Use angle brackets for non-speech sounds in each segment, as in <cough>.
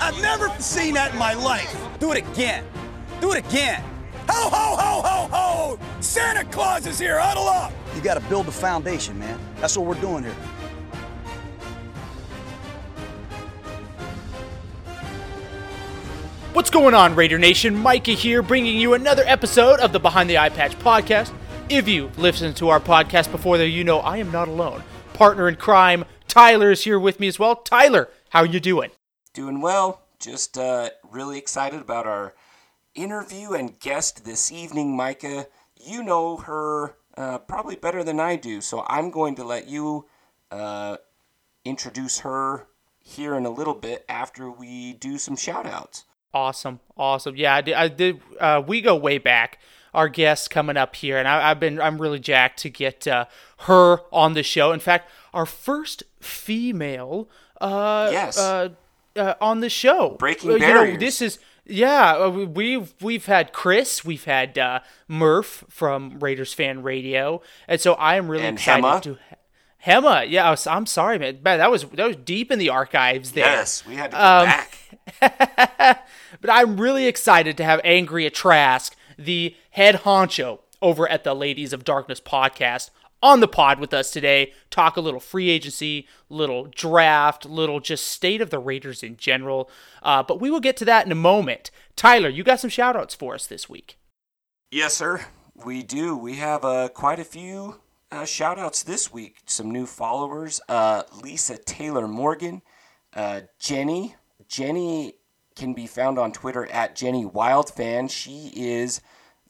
I've never seen that in my life. Do it again. Do it again. Ho, ho, ho, ho, ho! Santa Claus is here. Huddle up. You got to build the foundation, man. That's what we're doing here. What's going on, Raider Nation? Micah here, bringing you another episode of the Behind the Eye Patch podcast. If you listened to our podcast before, there, you know I am not alone. Partner in crime, Tyler is here with me as well. Tyler, how you doing? Doing well. Just uh, really excited about our interview and guest this evening, Micah. You know her uh, probably better than I do, so I'm going to let you uh, introduce her here in a little bit after we do some shout outs. Awesome, awesome. Yeah, I did. I did uh, we go way back. Our guest coming up here, and I, have been I'm really jacked to get uh, her on the show. In fact, our first female, uh, yes, uh, uh, on the show. Breaking barriers. You know, this is yeah. uh, We've we've had Chris, we've had uh, Murph from Raiders Fan Radio, and so I am really And excited Hema. to. Hema, yeah, was, I'm sorry, man. Man, that was that was deep in the archives there. Yes, we had to go Um, back. <laughs> but I'm really excited to have Angria Trask, the head honcho over at the Ladies of Darkness podcast, on the pod with us today. Talk a little free agency, little draft, little just state of the Raiders in general. Uh, but we will get to that in a moment. Tyler, you got some shout outs for us this week. Yes, sir. We do. We have uh, quite a few uh, shout outs this week. Some new followers uh, Lisa Taylor Morgan, uh, Jenny. Jenny can be found on Twitter at Jenny Wildfan. She is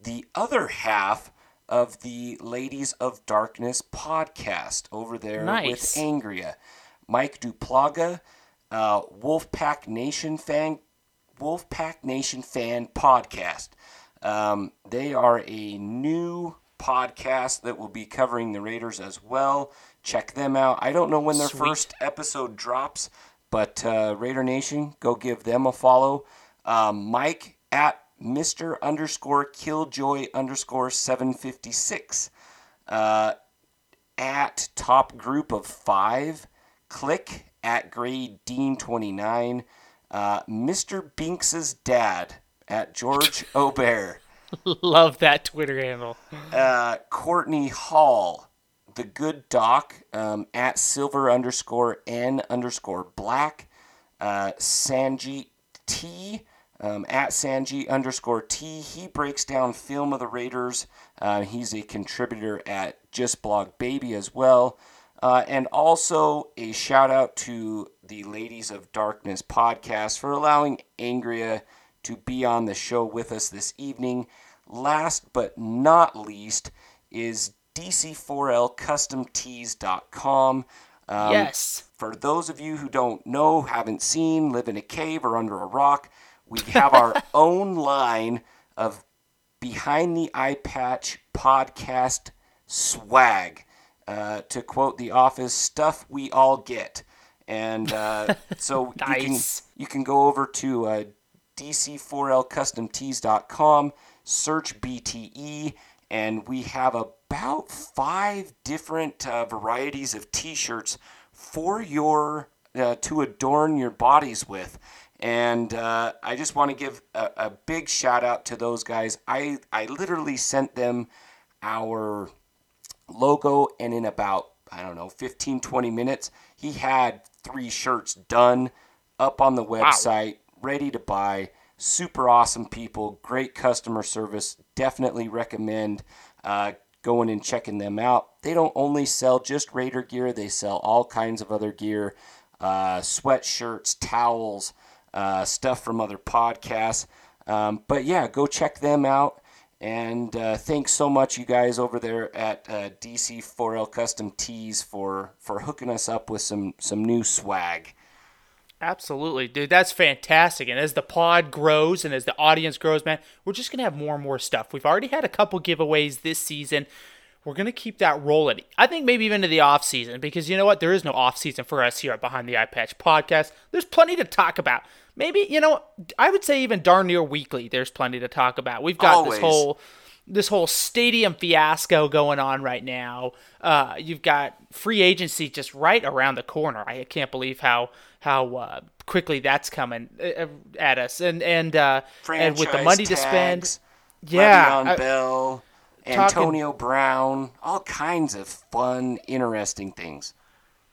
the other half of the Ladies of Darkness podcast over there Nice. with Angria. Mike Duplaga, uh, Wolfpack Nation fan, Wolfpack Nation fan podcast. Um, they are a new podcast that will be covering the Raiders as well. Check them out. I don't know when their Sweet. first episode drops, but uh, Raider Nation, go give them a follow. Um, Mike at Mr. underscore Killjoy underscore 756. Uh, at top group of five. Click at grade Dean 29. Uh, Mr. Binks's dad at George <laughs> Obear. Love that Twitter handle. Uh, Courtney Hall, the good doc, um, at silver underscore n underscore black. Uh, Sanji T, um, at Sanji underscore T. He breaks down film of the Raiders. Uh, he's a contributor at Just Blog Baby as well. Uh, and also a shout out to the Ladies of Darkness podcast for allowing Angria to be on the show with us this evening. Last but not least is DC4LCustomTees.com. Um, yes. For those of you who don't know, haven't seen, live in a cave or under a rock, we have our <laughs> own line of behind the eye patch podcast swag. Uh, to quote The Office, stuff we all get. And uh, <laughs> so you, can, you can go over to uh, DC4LCustomTees.com, search BTE, and we have about five different uh, varieties of t-shirts for your uh, to adorn your bodies with and uh, i just want to give a, a big shout out to those guys. I i literally sent them our logo and in about i don't know 15 20 minutes he had three shirts done up on the website ready to buy. Super awesome people great customer service definitely recommend uh, going and checking them out. They don't only sell just raider gear they sell all kinds of other gear uh, sweatshirts towels uh, stuff from other podcasts um, but yeah go check them out and uh, thanks so much, you guys over there at uh, DC4L Custom Tees for for hooking us up with some some new swag. Absolutely, dude. That's fantastic. And as the pod grows and as the audience grows, man, we're just to have more and more stuff. We've already had a couple giveaways this season. We're going to keep that rolling. I think maybe even to the off season because you know what? There is no off season for us here at Behind the Eye Patch podcast. There's plenty to talk about. Maybe, you know, I would say even darn near weekly, there's plenty to talk about. We've got Always. this whole this whole stadium fiasco going on right now. Uh, you've got free agency just right around the corner. I can't believe how how uh, quickly that's coming uh, at us, and and uh, and with the money to spend, yeah, Le'Veon I- Bell, talking- Antonio Brown, all kinds of fun, interesting things.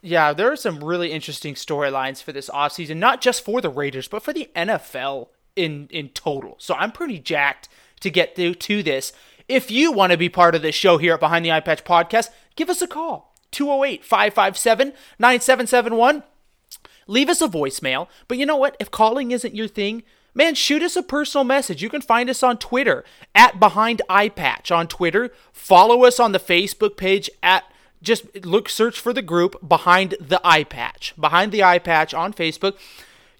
Yeah, there are some really interesting storylines for this offseason, not just for the Raiders, but for the NFL in in total. So I'm pretty jacked to get to, to this. If you want to be part of this show here at Behind the Eye Patch Podcast, give us a call. 208 557 9771. Leave us a voicemail. But you know what? If calling isn't your thing, man, shoot us a personal message. You can find us on Twitter at Behind Eye Patch on Twitter. Follow us on the Facebook page at just look search for the group Behind the Eye Patch. Behind the Eye Patch on Facebook.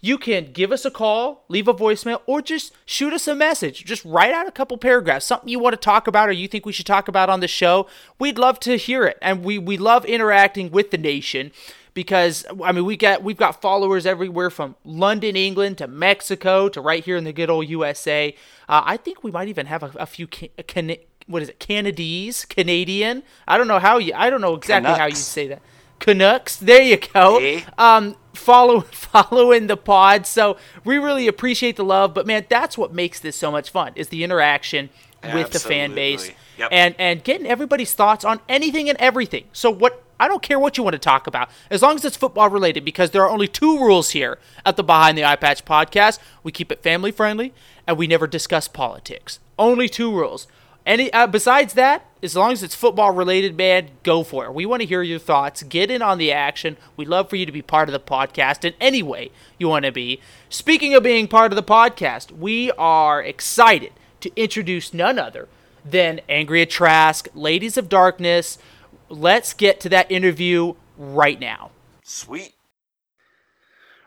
You can give us a call, leave a voicemail, or just shoot us a message. Just write out a couple paragraphs, something you want to talk about or you think we should talk about on the show. We'd love to hear it. And we, we love interacting with the nation because I mean we got we've got followers everywhere from London, England to Mexico to right here in the good old USA. Uh, I think we might even have a, a few can, can, what is it Canadies Canadian. I don't know how you I don't know exactly how you say that. Canucks. There you go. Eh? Um, follow <laughs> following the pod. So we really appreciate the love, but man, that's what makes this so much fun is the interaction with the fan base Yep. and and getting everybody's thoughts on anything and everything. So what I don't care what you want to talk about, as long as it's football related, because there are only two rules here at the Behind the Eye Patch podcast. We keep it family friendly, and we never discuss politics. Only two rules. Any uh, besides that, as long as it's football related, man, go for it. We want to hear your thoughts. Get in on the action. We'd love for you to be part of the podcast in any way you want to be. Speaking of being part of the podcast, we are excited to introduce none other than Angria Trask, Ladies of Darkness. Let's get to that interview right now. Sweet.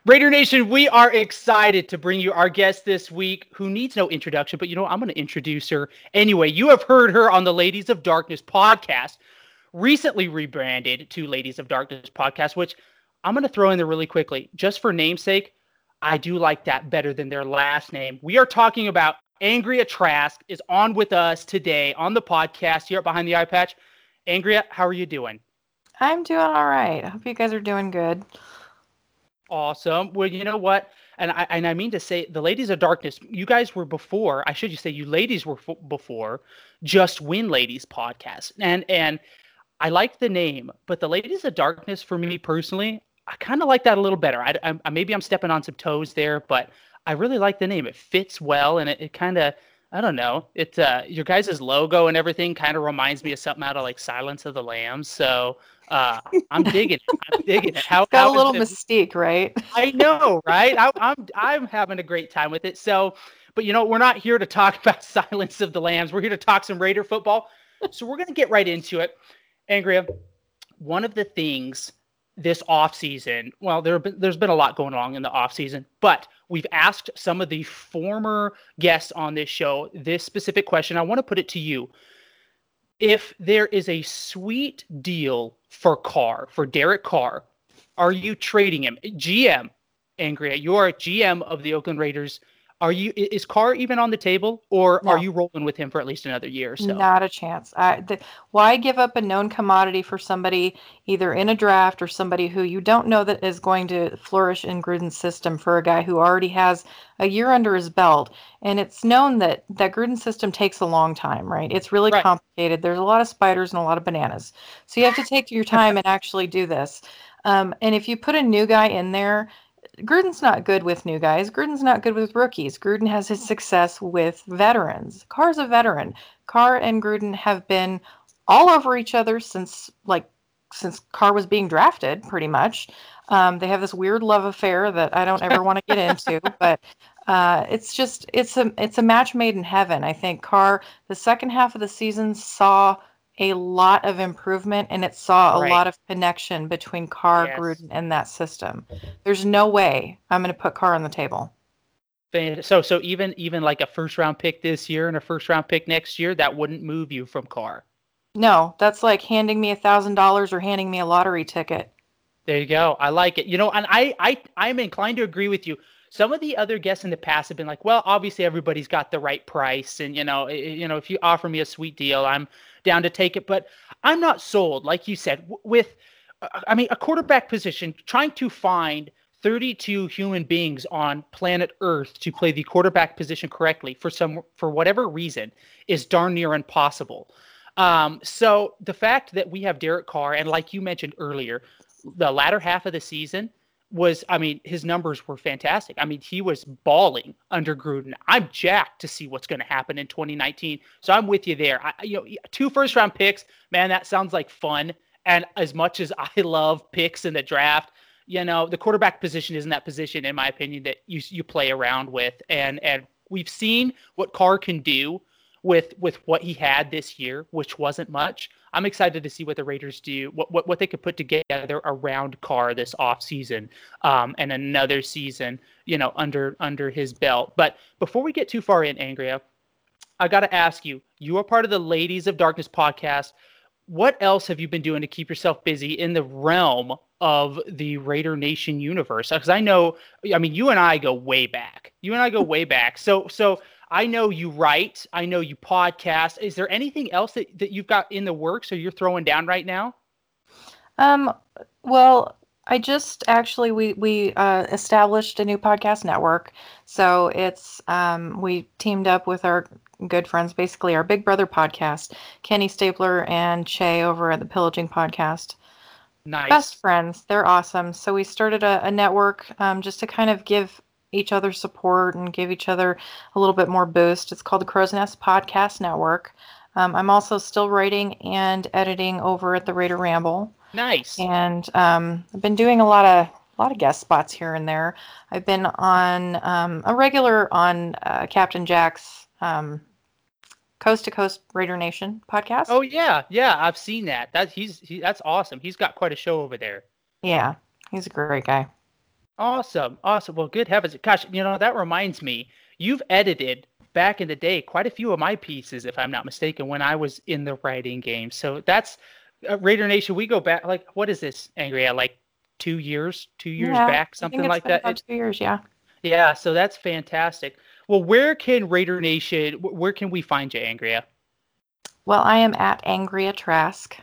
Raider Nation, we are excited to bring you our guest this week who needs no introduction, but you know. I'm going to introduce her anyway. You have heard her on the Ladies of Darkness podcast, recently rebranded to Ladies of Darkness podcast, which I'm going to throw in there really quickly. Just for namesake, I do like that better than their last name. We are talking about Angria Trask is on with us today on the podcast here at Behind the Eye Patch. Angria, how are you doing? I'm doing all right. I hope you guys are doing good. Awesome. Well, you know what? And I and I mean to say, the Ladies of Darkness. You guys were before. I should just say, you ladies were f- before. Just Win Ladies podcast, and and I like the name, but the Ladies of Darkness for me personally, I kind of like that a little better. I, I, maybe I'm stepping on some toes there, but I really like the name. It fits well, and it, it kind of. I don't know. It uh, your guys' logo and everything kind of reminds me of something out of like Silence of the Lambs. So uh, I'm digging it. I'm digging it. How, It's got how a little it- mystique, right? I know, right? I, I'm I'm having a great time with it. So, but you know, we're not here to talk <laughs> about Silence of the Lambs. We're here to talk some Raider football. So we're gonna get right into it. Angria, one of the things this offseason, well, there been, there's been a lot going on in the offseason, but we've asked some of the former guests on this show this specific question. I want to put it to you. If there is a sweet deal for Carr, for Derek Carr, are you trading him? GM, Angria, you are GM of the Oakland Raiders. Are you is Carr even on the table, or are you rolling with him for at least another year or so? Not a chance. I, the, why give up a known commodity for somebody either in a draft or somebody who you don't know that is going to flourish in Gruden's system for a guy who already has a year under his belt? And it's known that that Gruden system takes a long time, right? It's really Right. complicated. There's a lot of spiders and a lot of bananas. So you have to take your <laughs> time and actually do this. Um, and if you put a new guy in there, Gruden's not good with new guys. Gruden's not good with rookies. Gruden has his success with veterans. Carr's a veteran. Carr and Gruden have been all over each other since like since Carr was being drafted, pretty much. Um, they have this weird love affair that I don't ever want to get into, <laughs> but uh, it's just it's a it's a match made in heaven. I think Carr the second half of the season saw a lot of improvement and it saw a Right. lot of connection between Carr, Yes. Gruden, and that system. There's no way I'm going to put Carr on the table. So so even even like a first round pick this year and a first round pick next year, that wouldn't move you from Carr. No, that's like handing me a thousand dollars or handing me a lottery ticket. There you go. I like it. You know, and I I I'm inclined to agree with you. Some of the other guests in the past have been like, well, obviously everybody's got the right price, and you know, eh, eh, you know, if you offer me a sweet deal, I'm down to take it. But I'm not sold, like you said, with, uh, I mean, a quarterback position. Trying to find 32 human beings on planet Earth to play the quarterback position correctly for some for whatever reason is darn near impossible. Um, so the fact that we have Derek Carr, and like you mentioned earlier, the latter half of the season was, I mean, his numbers were fantastic. I mean, he was balling under Gruden. I'm jacked to see what's going to happen in 2019. So I'm with you there. I, you know, two first round picks, man, that sounds like fun. And as much as I <laughs> love picks in the draft, you know, the quarterback position isn't that position, in my opinion, that you you play around with. And and we've seen what Carr can do with with what he had this year, which wasn't much. I'm excited to see what the Raiders do, what what, what they could put together around Carr this offseason um, and another season, you know, under under his belt. But before we get too far in, Angria, I got to ask you. You are part of the Ladies of Darkness podcast. What else have you been doing to keep yourself busy in the realm of the Raider Nation universe? Because I know, I mean, you and I go way back. You and I go way back. So, so I know you write. I know you podcast. Is there anything else that, that you've got in the works or you're throwing down right now? Um, well, I just actually we we uh, established a new podcast network. So it's um, we teamed up with our good friends, basically our Big Brother podcast, Kenny Stapler and Che over at the Pillaging Podcast. Nice. Best friends, they're awesome. So we started a, a network um, just to kind of give each other support and give each other a little bit more boost. It's called the Crow's Nest Podcast Network. Um, I'm also still writing and editing over at the Raider Ramble Nice. and um, I've been doing a lot of a lot of guest spots here and there. I've been on um, a regular on uh, Captain Jack's um, Coast to Coast Raider Nation podcast. Oh yeah, yeah, I've seen that. That he's he, that's awesome. He's got quite a show over there. yeah, he's a great guy. Awesome, awesome. Well, good heavens, gosh, you know that reminds me. You've edited back in the day quite a few of my pieces, if I'm not mistaken, when I was in the writing game. So that's uh, Raider Nation. We go back like what is this, Angria? Like two years, two years Yeah, back, something like that. About two years, yeah. yeah, so that's fantastic. Well, where can Raider Nation? Where can we find you, Angria? Well, I am at Angria Trask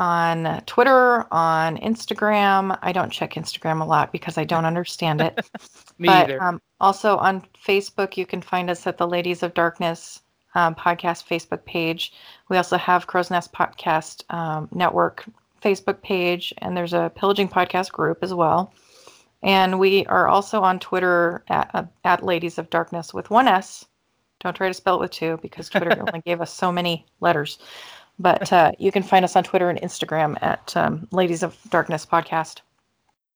on Twitter, on Instagram. I don't check Instagram a lot because I don't understand it. <laughs> Me but either. Um, also on Facebook, you can find us at the Ladies of Darkness um, podcast Facebook page. We also have Crow's Nest Podcast um, Network Facebook page, and there's a Pillaging Podcast group as well. And we are also on Twitter at, uh, at Ladies of Darkness with one S. Don't try to spell it with two because Twitter only <laughs> gave us so many letters. But uh, you can find us on Twitter and Instagram at um, Ladies of Darkness Podcast.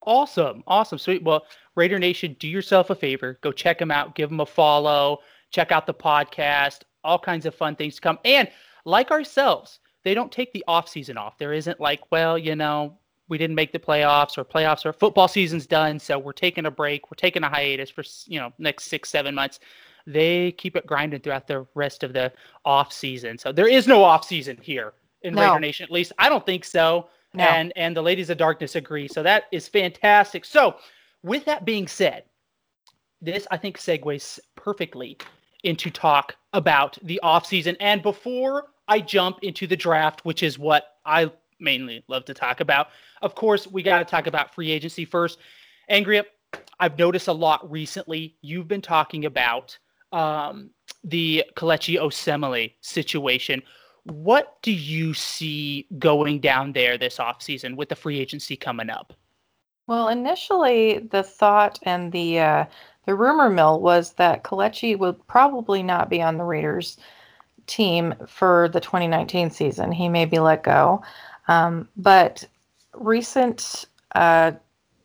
Awesome, awesome, sweet. Well, Raider Nation, do yourself a favor, go check them out, give them a follow, check out the podcast, all kinds of fun things to come. And like ourselves, they don't take the off season off. There isn't like, well, you know, we didn't make the playoffs or playoffs or football season's done, so we're taking a break, we're taking a hiatus for you know next six seven months. They keep it grinding throughout the rest of the off season. So there is no off season here in No. Raider Nation. At least I don't think so No. and and the ladies of darkness agree so that is fantastic so with that being said this i think segues perfectly into talk about the off season. and before i jump into the draft which is what i mainly love to talk about of course we got to talk about free agency first angria i've noticed a lot recently you've been talking about um, the Kelechi Osemele situation what do you see going down there this offseason with the free agency coming up? Well, initially, the thought and the uh, the rumor mill was that Kalechi would probably not be on the Raiders team for the 2019 season. He may be let go, um, but recent uh,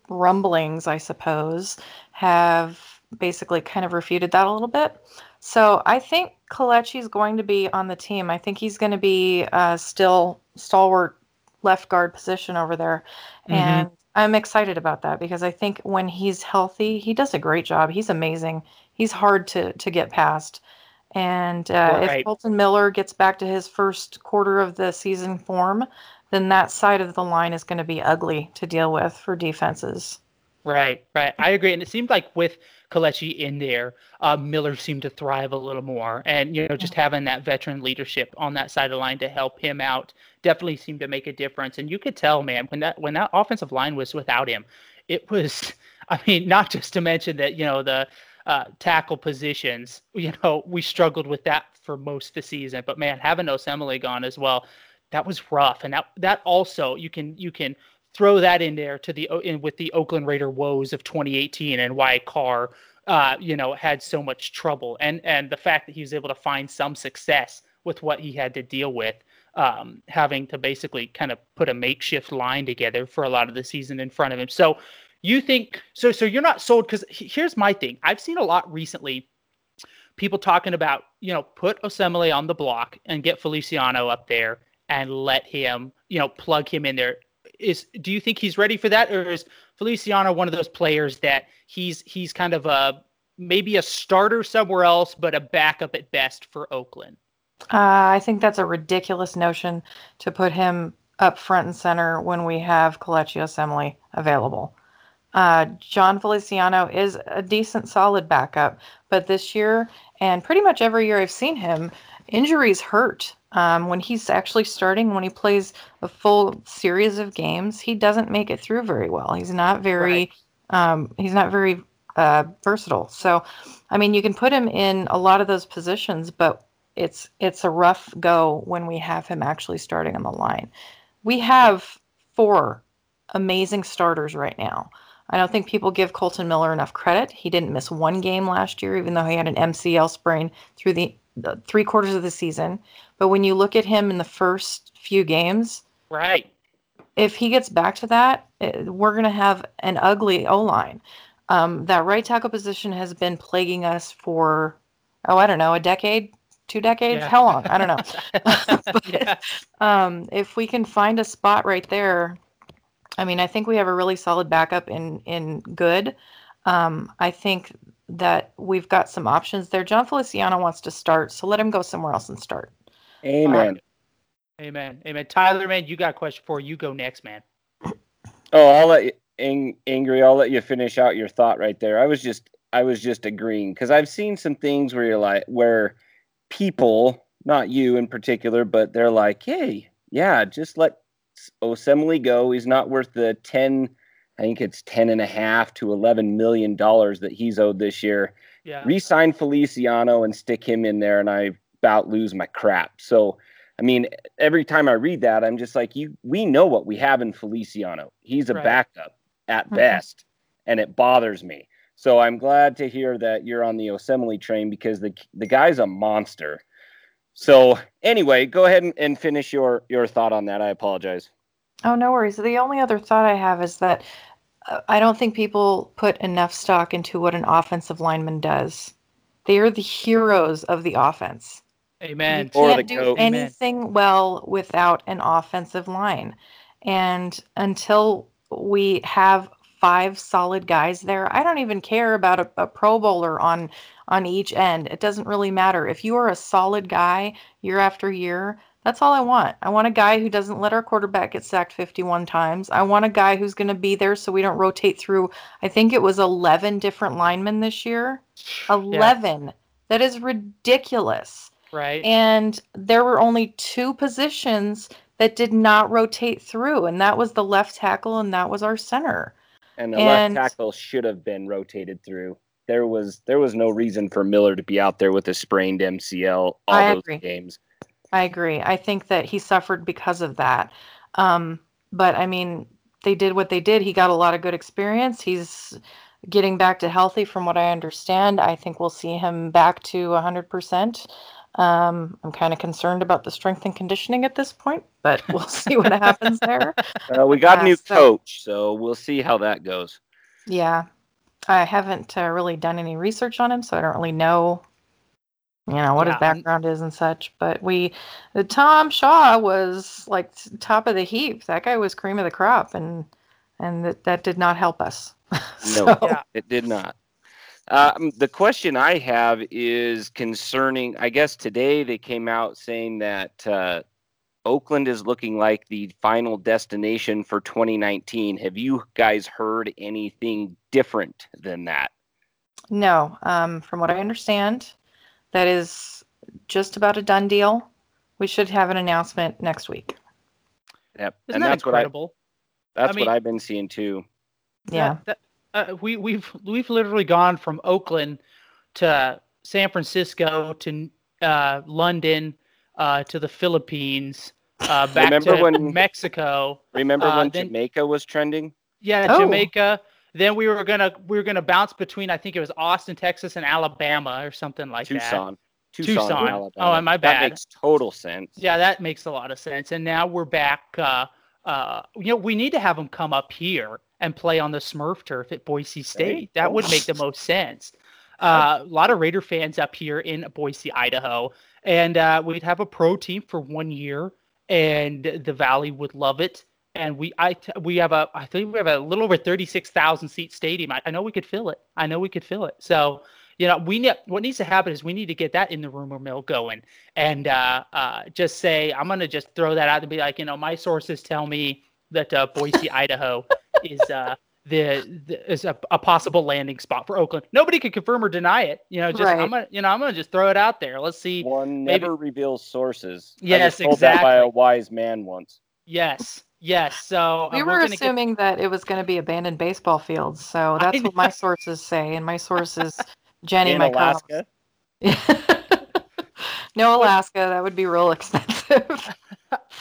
rumblings, I suppose, have basically kind of refuted that a little bit. So I think Kelechi's going to be on the team. I think he's going to be uh, still stalwart left guard position over there, Mhm. and I'm excited about that because I think when he's healthy, he does a great job. He's amazing. He's hard to to get past. And uh, Right. if Kolton Miller gets back to his first quarter of the season form, then that side of the line is going to be ugly to deal with for defenses. Right, right. I agree. And it seemed like with Kelechi in there, uh, Miller seemed to thrive a little more. And, you know, just having that veteran leadership on that side of the line to help him out definitely seemed to make a difference. And you could tell, man, when that when that offensive line was without him, it was <laughs> I mean, not just to mention that, you know, the uh, tackle positions, you know, we struggled with that for most of the season. But man, having Osemele gone as well, that was rough. And that that also you can you can throw that in there to the in with the Oakland Raider woes of 2018 and why Carr, uh, you know, had so much trouble, and and the fact that he was able to find some success with what he had to deal with, um, having to basically kind of put a makeshift line together for a lot of the season in front of him. So, you think so? So you're not sold because here's my thing. I've seen a lot recently. People talking about, you know, put Osemele on the block and get Feliciano up there and let him, you know, plug him in there is do you think he's ready for that or is Feliciano one of those players that he's he's kind of a maybe a starter somewhere else but a backup at best for Oakland? Uh, I think that's a ridiculous notion to put him up front and center when we have Kelechi Osemele available. Uh, Jon Feliciano is a decent, solid backup, but this year and pretty much every year I've seen him, injuries hurt. Um, when he's actually starting, when he plays a full series of games, he doesn't make it through very well. He's not very, um, he's not very uh, versatile. So, I mean, you can put him in a lot of those positions, but it's it's a rough go when we have him actually starting on the line. We have four amazing starters right now. I don't think people give Kolton Miller enough credit. He didn't miss one game last year, even though he had an MCL sprain through the, the three quarters of the season. But when you look at him in the first few games, Right. if he gets back to that, eh, we're going to have an ugly O line. Um, that right tackle position has been plaguing us for, oh, I don't know, a decade, two decades? Yeah. How long? I don't know. <laughs> <laughs> But, yeah. um, if we can find a spot right there, I mean, I think we have a really solid backup in in good. Um, I think that we've got some options there. Jon Feliciano wants to start, so let him go somewhere else and start. Amen. Amen. Amen. Tyler, man, you got a question for you. Go next, man. Oh, I'll let you, Ang- angry. I'll let you finish out your thought right there. I was just, I was just agreeing because I've seen some things where you're like, where people, not you in particular, but they're like, hey, yeah, just let Osemele go. He's not worth the ten. I think it's ten and a half to eleven million dollars that he's owed this year. Yeah. Resign Feliciano and stick him in there, and I about lose my crap. So, I mean, every time I read that, I'm just like, you. We know what we have in Feliciano. He's a Right. backup at Mhm. best, and it bothers me. So I'm glad to hear that you're on the Osemele train because the the guy's a monster. So anyway, go ahead and, and finish your your thought on that. I apologize. Oh, no worries. The only other thought I have is that I don't think people put enough stock into what an offensive lineman does. They are the heroes of the offense. Amen. You can't the do coach. Amen. anything well without an offensive line. And until we have five solid guys there, I don't even care about a, a pro bowler on on each end. It doesn't really matter. If you are a solid guy year after year, that's all I want. I want a guy who doesn't let our quarterback get sacked 51 times. I want a guy who's going to be there so we don't rotate through I think it was 11 different linemen this year. 11. That is ridiculous. Right. And there were only two positions that did not rotate through, and that was the left tackle and that was our center. And the And- left tackle should have been rotated through. There was there was no reason for Miller to be out there with a sprained MCL all I those agree. games. I agree. I think that he suffered because of that. Um, but I mean, they did what they did. He got a lot of good experience. He's getting back to healthy, from what I understand. I think we'll see him back to 100%. Um, I'm kind of concerned about the strength and conditioning at this point, but we'll <laughs> see what happens there. Uh, we got a Uh, new so- coach, so we'll see how that goes. Yeah, I haven't uh, really done any research on him, so I don't really know you know what Yeah. his background is and such. But we, the Tom Shaw was like top of the heap. That guy was cream of the crop, and and that, that did not help us. <laughs> No, So- Yeah. it did not. Um, the question I have is concerning. I guess today they came out saying that uh, Oakland is looking like the final destination for 2019. Have you guys heard anything different than that? No, um, from what I understand, that is just about a done deal. We should have an announcement next week. Yep, Isn't and that that's what I incredible? that's mean- what I've been seeing too. Yeah. That- that- uh, we we've we've literally gone from Oakland to San Francisco to uh, London uh, to the Philippines, uh, back Remember to when- Mexico. Remember Uh, when then- Jamaica was trending? Yeah, Oh. Jamaica. Then we were gonna we were gonna bounce between I think it was Austin, Texas, and Alabama or something like that. Tucson. Tucson, Tucson. Alabama. Oh, my bad. That makes total sense. Yeah, that makes a lot of sense. And now we're back. Uh, uh, you know, we need to have them come up here and play on the Smurf turf at Boise State. That would make the most sense. <laughs> Uh, a lot of Raider fans up here in Boise, Idaho, and uh, we'd have a pro team for one year, and the Valley would love it. And we, I, t- we have a, I think we have a little over thirty-six thousand seat stadium. I, I know we could fill it. I know we could fill it. So, you know, we need what needs to happen is we need to get that in the rumor mill going and uh, uh, just say I'm gonna just throw that out and be like, you know, my sources tell me that uh, Boise, <laughs> Idaho, is uh, the, the is a, a possible landing spot for Oakland. Nobody can confirm or deny it. You know, just Right. I'm gonna, you know, I'm gonna just throw it out there. Let's see. One Maybe- never reveals sources. I was Yes, exactly. that by a wise man once. Yes, yes. So We uh, were gonna get- assuming that it was going to be abandoned baseball fields, so <laughs> that's what my sources say, and my sources, <laughs> Jenny, In my Alaska. <laughs> no, Alaska. That would be real expensive.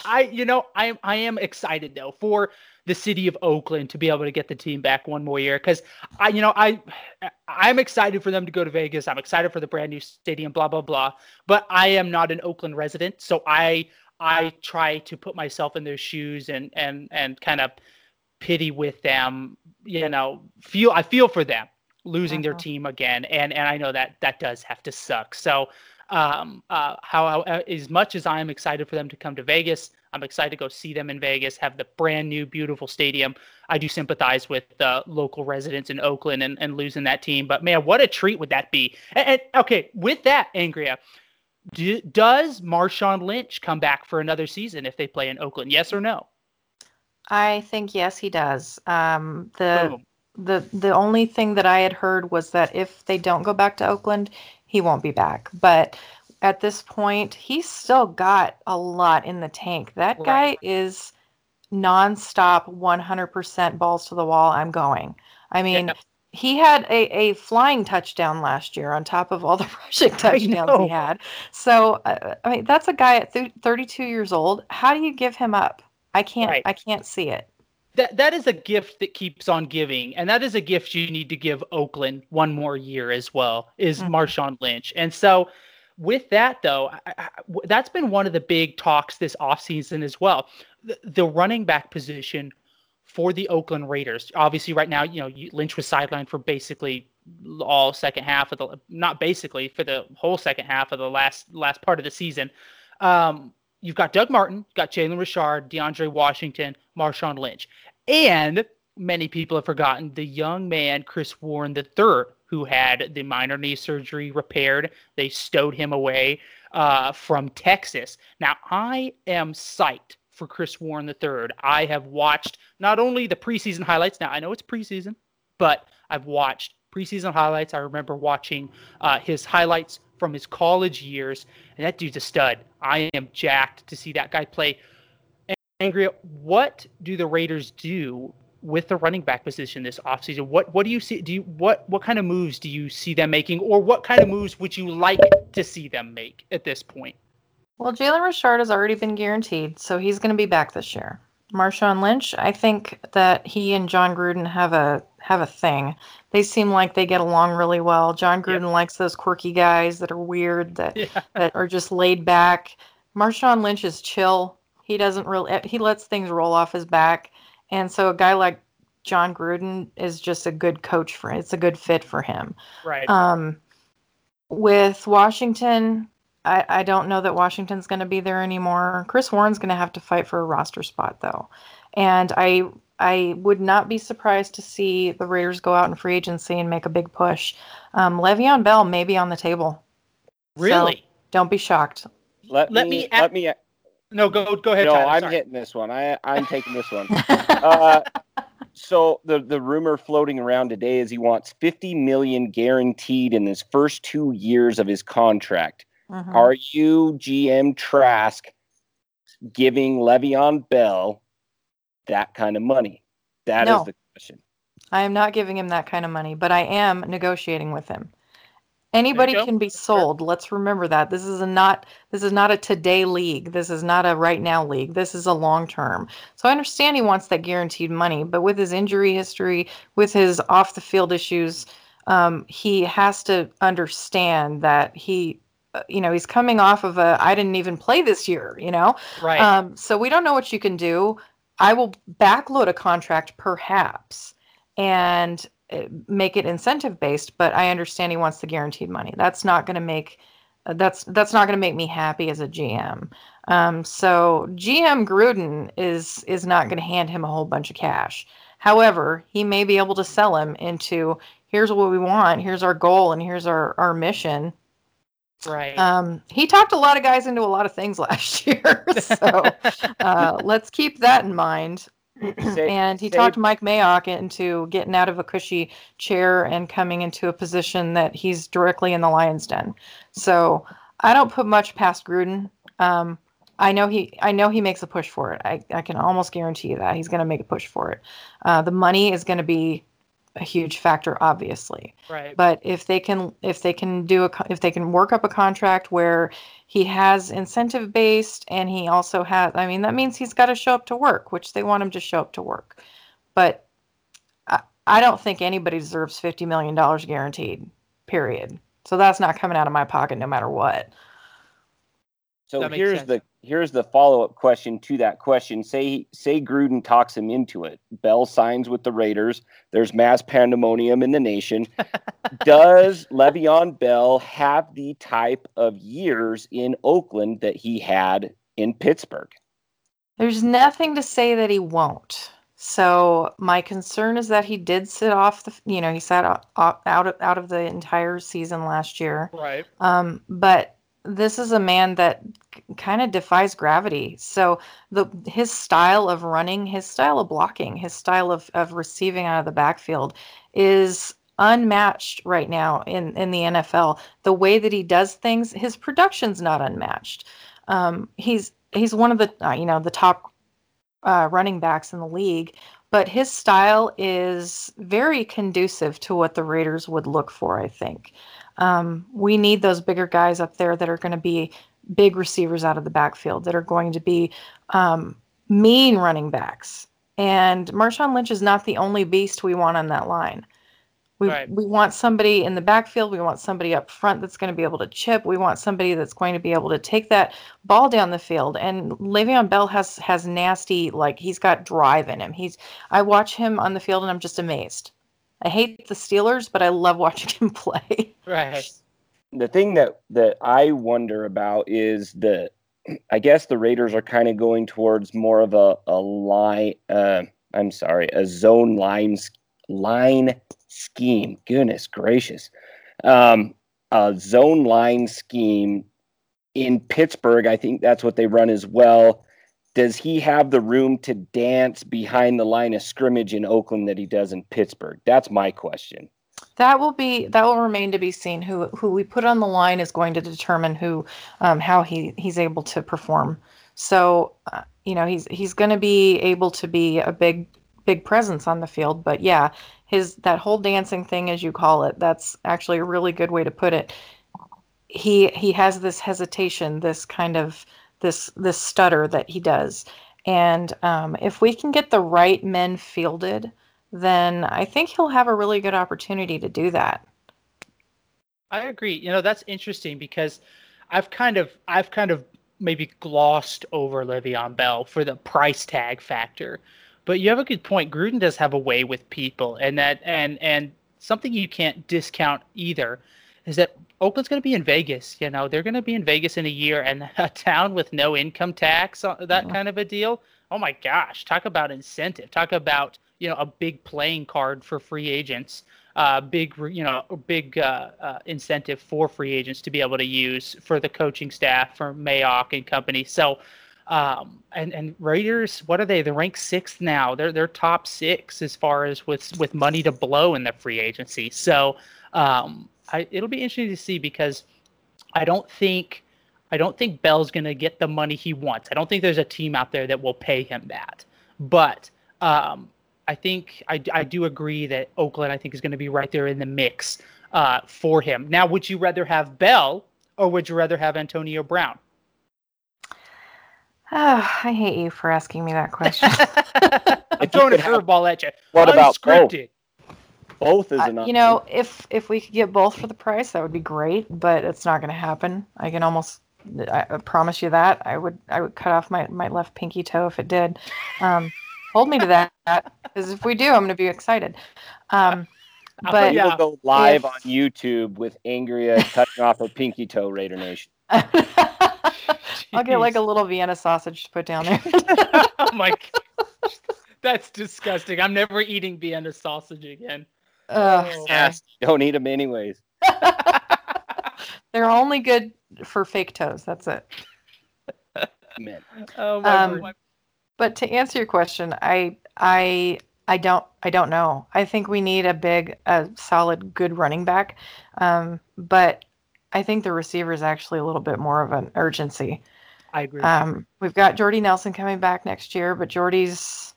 I, you know, I I am excited though for the city of Oakland to be able to get the team back one more year because I, you know, I I'm excited for them to go to Vegas. I'm excited for the brand new stadium, blah blah blah. But I am not an Oakland resident, so I I try to put myself in their shoes and and and kind of pity with them. You know, feel I feel for them losing their Mhm. team again, and and I know that that does have to suck. So um, uh, how, how uh, as much as I am excited for them to come to Vegas, I'm excited to go see them in Vegas, have the brand new beautiful stadium. I do sympathize with the local residents in Oakland and, and losing that team, but man, what a treat would that be? And, and okay, with that, Angria, do, does Marshawn Lynch come back for another season if they play in Oakland? Yes or no? I think yes, he does. Um, the Boom. the the only thing that I had heard was that if they don't go back to Oakland, he won't be back. But at this point, he's still got a lot in the tank. That guy Right. is nonstop, 100% balls to the wall. I'm going. I mean, Yeah. He had a, a flying touchdown last year on top of all the <laughs> rushing touchdowns he had. So, uh, I mean, that's a guy at th- 32 years old. How do you give him up? I can't. Right. I can't see it. that that is a gift that keeps on giving, and that is a gift you need to give Oakland one more year as well. Is Mhm. Marshawn Lynch, and so with that though, I, I- that's been one of the big talks this offseason as well. The, the running back position for the Oakland Raiders. Obviously, right now, you know, Lynch was sidelined for basically all second half of the not basically for the whole second half of the last last part of the season. Um, you've got Doug Martin, got Jalen Richard, DeAndre Washington, Marshawn Lynch, and many people have forgotten the young man Chris Warren III, who had the minor knee surgery repaired. They stowed him away uh, from Texas. Now I am psyched for Chris Warren III. I have watched not only the preseason highlights. Now I know it's preseason, but I've watched preseason highlights. I remember watching uh, his highlights from his college years, and that dude's a stud. I am jacked to see that guy play. Angria, what do the Raiders do with the running back position this offseason? What what do you see? Do you what what kind of moves do you see them making, or what kind of moves would you like to see them make at this point? Well, Jalen Richard has already been guaranteed, so he's going to be back this year. Marshawn Lynch, I think that he and Jon Gruden have a have a thing. They seem like they get along really well. Jon Gruden likes those quirky guys that are weird, that Yeah. <laughs> that are just laid back. Marshawn Lynch is chill. He doesn't really he lets things roll off his back. And so a guy like Jon Gruden is just a good coach for it's a good fit for him. Right. Um, with Washington, I, I don't know that Washington's going to be there anymore. Chris Warren's going to have to fight for a roster spot though, and I I would not be surprised to see the Raiders go out in free agency and make a big push. Um, Le'Veon Bell may be on the table. Really? So don't be shocked. Let, Let me, me a- let me No, go go ahead. no, Tyler, I'm sorry. hitting this one. I I'm taking this one. <laughs> Uh, so the the rumor floating around today is he wants 50 million guaranteed in his first two years of his contract. Mhm. Are you GM Trask giving Le'Veon Bell that kind of money? That is No. the question. I am not giving him that kind of money, but I am negotiating with him. Anybody can be sold. Let's remember that. This is a not this is not a today league. This is not a right now league. This is a long term. So I understand he wants that guaranteed money, but with his injury history, with his off the field issues, um, he has to understand that he you know, he's coming off of a I didn't even play this year, you know? Right. Um, so we don't know what you can do. I will backload a contract, perhaps, and uh, make it incentive based. But I understand he wants the guaranteed money. That's not going to make uh, that's that's not going to make me happy as a GM. Um, so GM Gruden is is not going to hand him a whole bunch of cash. However, he may be able to sell him into here's what we want, here's our goal, and here's our our mission. Right. Um, he talked a lot of guys into a lot of things <laughs> last year, <laughs> so uh, let's keep that in mind. And he say- talked Mike Mayock into getting out of a cushy chair and coming into a position that he's directly in the lion's den. So I don't put much past Gruden. Um, I know he I know he makes a push for it. I, I can almost guarantee you that he's going to make a push for it. Uh, the money is going to be a huge factor, obviously. Right. but if they can if they can do a if they can work up a contract where he has incentive based and he also has i mean that means he's got to show up to work which they want him to show up to work. But i, I don't think anybody deserves 50 million dollars guaranteed period. So that's not coming out of my pocket no matter what So here's sense. the here's the follow up question to that question. Say say Gruden talks him into it. Bell signs with the Raiders. There's mass pandemonium in the nation. <laughs> Does Le'Veon Bell have the type of years in Oakland that he had in Pittsburgh? There's nothing to say that he won't. So my concern is that he did sit off the, you know, he sat o- o- out of out of the entire season last year. Right. Um, but this is a man that kind of defies gravity. So the his style of running, his style of blocking, his style of of receiving out of the backfield is unmatched right now in in the NFL. The way that he does things, his production's not unmatched. Um, he's he's one of the uh, you know the top uh, running backs in the league, but his style is very conducive to what the Raiders would look for. I think um, we need those bigger guys up there that are going to be big receivers out of the backfield that are going to be um, mean running backs. And Marshawn Lynch is not the only beast we want on that line. We, Right. we want somebody in the backfield. We want somebody up front that's going to be able to chip. We want somebody that's going to be able to take that ball down the field. And Le'Veon Bell has has nasty, like he's got drive in him. He's I watch him on the field and I'm just amazed. I hate the Steelers, but I love watching <laughs> him play. Right. the thing that that I wonder about is that I guess the Raiders are kind of going towards more of a a line uh I'm sorry, a zone line line scheme. Goodness gracious. Um a zone line scheme in Pittsburgh, I think that's what they run as well. Does he have the room to dance behind the line of scrimmage in Oakland that he does in Pittsburgh? That's my question. That will be that will remain to be seen. Who who we put on the line is going to determine who um, how he he's able to perform. So uh, you know he's he's going to be able to be a big big presence on the field. But yeah, his that whole dancing thing, as you call it, that's actually a really good way to put it. He he has this hesitation, this kind of this this stutter that he does, and um, if we can get the right men fielded then I think he'll have a really good opportunity to do that. I agree. You know, that's interesting because I've kind of I've kind of maybe glossed over Le'Veon Bell for the price tag factor. But you have a good point. Gruden does have a way with people and that and and something you can't discount either is that Oakland's going to be in Vegas. You know, they're going to be in Vegas in a year, and <laughs> a town with no income tax, uh, that kind of a deal. Oh my gosh, talk about incentive. Talk about you know a big playing card for free agents. Uh, big you know big uh, uh, incentive for free agents to be able to use for the coaching staff for Mayock and company. So. Um, and and Raiders, what are they? They're ranked sixth now. They're they're top six as far as with with money to blow in the free agency. So um, I, it'll be interesting to see because I don't think I don't think Bell's going to get the money he wants. I don't think there's a team out there that will pay him that. But um, I think I, I do agree that Oakland I think is going to be right there in the mix uh, for him. Now, would you rather have Bell or would you rather have Antonio Brown? Oh, I hate you for asking me that question. <laughs> I'm throwing a curveball at you. What about scripted? Both is enough. Uh, you know, if if we could get both for the price, that would be great. But it's not going to happen. I can almost I promise you that. I would I would cut off my, my left pinky toe if it did. Um, hold me to that <laughs> because if we do, I'm going to be excited. Um, but yeah. will go live if... on YouTube with Angria cutting off her pinky toe, Raider Nation. <laughs> I'll get like a little Vienna sausage to put down there. <laughs> oh my god. That's disgusting. I'm never eating Vienna sausage again. Oh, yes, don't eat them anyways. <laughs> They're only good for fake toes. That's it. Man. Oh my um, But to answer your question, I I I don't I don't know. I think we need a big, a solid, good running back. Um, but I think the receiver is actually a little bit more of an urgency. I agree. Um, we've got Jordy Nelson coming back next year, but Jordy's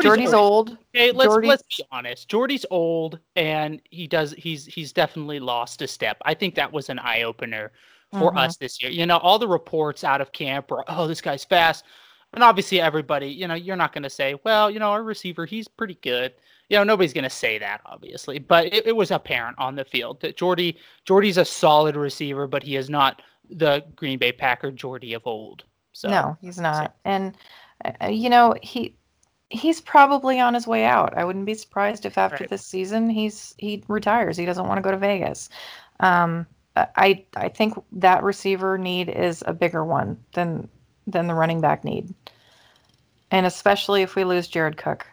Jordy's, Jordy's old. Okay, let's Jordy's... let's be honest. Jordy's old, and he does he's he's definitely lost a step. I think that was an eye opener for mm-hmm. us this year. You know, all the reports out of camp were, oh, this guy's fast, and obviously everybody, you know, you're not going to say, well, you know, our receiver, he's pretty good. You know, nobody's going to say that, obviously, but it, it was apparent on the field that Jordy Jordy's a solid receiver, but he is not the Green Bay Packer Jordy of old. So no, he's not, so. and uh, you know he he's probably on his way out. I wouldn't be surprised if after right. this season he's he retires. He doesn't want to go to Vegas. Um, I I think that receiver need is a bigger one than than the running back need, and especially if we lose Jared Cook.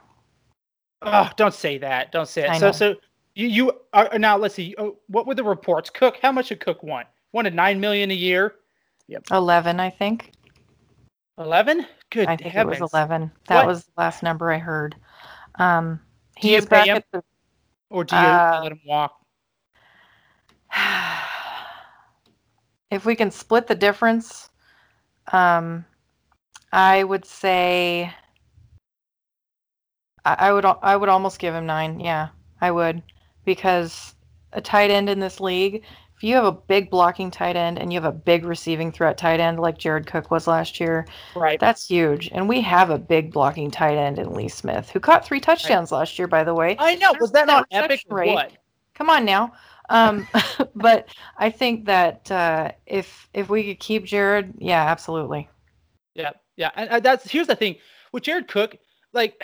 Oh, don't say that. Don't say it. So so you you are now. Let's see. Oh, what were the reports? Cook. How much did Cook want? Wanted nine million a year. Yep. Eleven, I think. Eleven. Good. I think heavens. it was eleven. That what? was the last number I heard. Um, he is back him? at the. Or do you uh, let him walk? <sighs> if we can split the difference, um, I would say I, I would I would almost give him nine. Yeah, I would because a tight end in this league if you have a big blocking tight end and you have a big receiving threat tight end like Jared Cook was last year, right? That's huge. And we have a big blocking tight end in Lee Smith, who caught three touchdowns right. last year, by the way. I know. Was that not epic? Rate. What? Come on now. Um, <laughs> <laughs> but I think that uh, if if we could keep Jared, yeah, absolutely. Yeah, yeah, and that's here's the thing with Jared Cook, like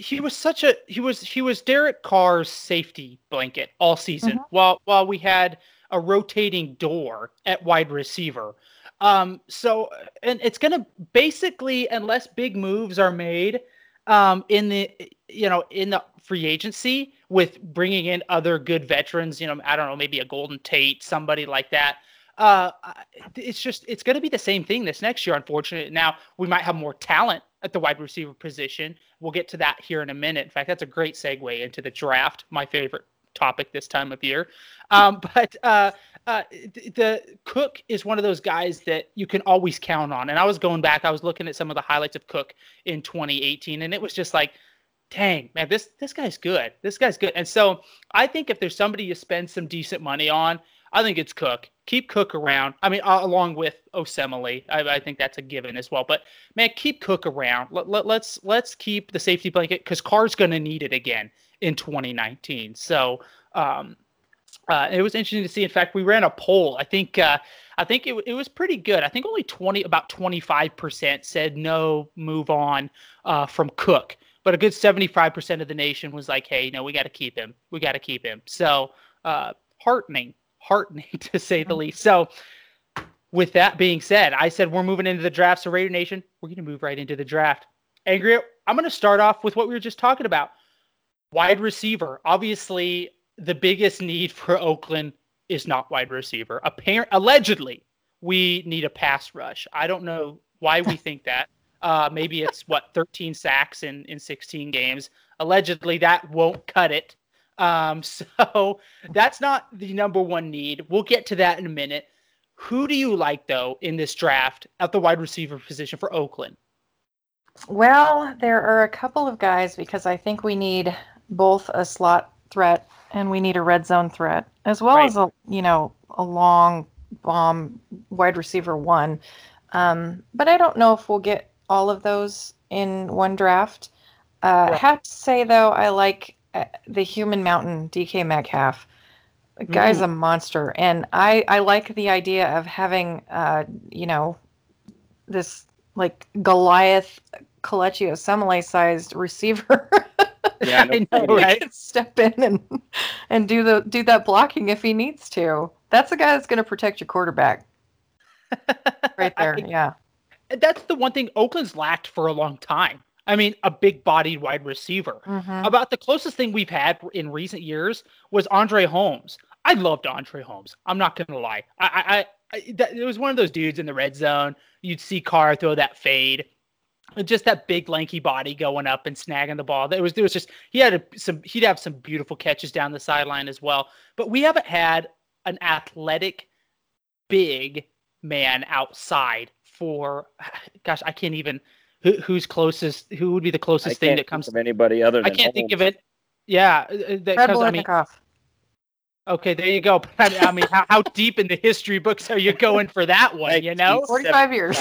he was such a he was he was Derek Carr's safety blanket all season mm-hmm. while while we had a rotating door at wide receiver. Um, so and it's gonna basically unless big moves are made um, in the you know in the free agency with bringing in other good veterans, you know I don't know maybe a Golden Tate somebody like that. Uh, it's just it's going to be the same thing this next year. Unfortunately, now we might have more talent at the wide receiver position. We'll get to that here in a minute. In fact, that's a great segue into the draft, my favorite topic this time of year. Um, <laughs> but uh, uh, the Cook is one of those guys that you can always count on. And I was going back, I was looking at some of the highlights of Cook in 2018, and it was just like, dang, man, this this guy's good. This guy's good. And so I think if there's somebody you spend some decent money on, I think it's Cook. Keep Cook around. I mean, uh, along with Osemele, I, I, think that's a given as well. But man, keep Cook around. Let, let, let's let's keep the safety blanket because Carr's going to need it again in 2019. So um, uh, it was interesting to see. In fact, we ran a poll. I think uh, I think it, it was pretty good. I think only 20 about 25 percent said no, move on uh, from Cook. But a good 75 percent of the nation was like, hey, no, we got to keep him. We got to keep him. So uh, heartening, heartening <laughs> to say the least. So, with that being said, I said we're moving into the draft. So, Raider Nation, we're going to move right into the draft. Angria, I'm going to start off with what we were just talking about wide receiver. Obviously, the biggest need <laughs> for Oakland is not wide receiver. Apparent, allegedly, we need a pass rush. I don't know why we <laughs> think that. Uh, maybe it's what 13 sacks in in 16 games. Allegedly, that won't cut it. Um, <laughs> so that's not the number one need. We'll get to that in a minute. Who do you like though in this draft at the wide receiver position for Oakland? Well, there are a couple of guys because I think we need both a slot threat and we need a red zone threat as well right. as a you know a long bomb wide receiver one. Um, but I don't know if we'll get all of those in one draft. Uh, right. I have to say though, I like the human mountain DK Metcalf. The guy's mm. a monster, and I I like the idea of having uh you know this like Goliath Kelechi Osemele sized receiver. <laughs> yeah, no I know, right? Step in and and do the do that blocking if he needs to. That's the guy that's going to protect your quarterback. <laughs> right there, yeah. That's the one thing Oakland's lacked for a long time. I mean, a big bodied wide receiver. Mm-hmm. About the closest thing we've had in recent years was Andre Holmes. I loved Andre Holmes. I'm not going to lie. I, I, I that, it was one of those dudes in the red zone. You'd see Carr throw that fade, just that big lanky body going up and snagging the ball. It was it was just he had a, some he'd have some beautiful catches down the sideline as well. But we haven't had an athletic, big man outside for <sighs> gosh I can't even who, who's closest? Who would be the closest thing that comes? Of anybody other? I can't think of it. Yeah, uh, uh, that Fred I mean, Okay, there you go. <laughs> I mean, how, how deep in the history books are you going for that one? You know, forty-five years.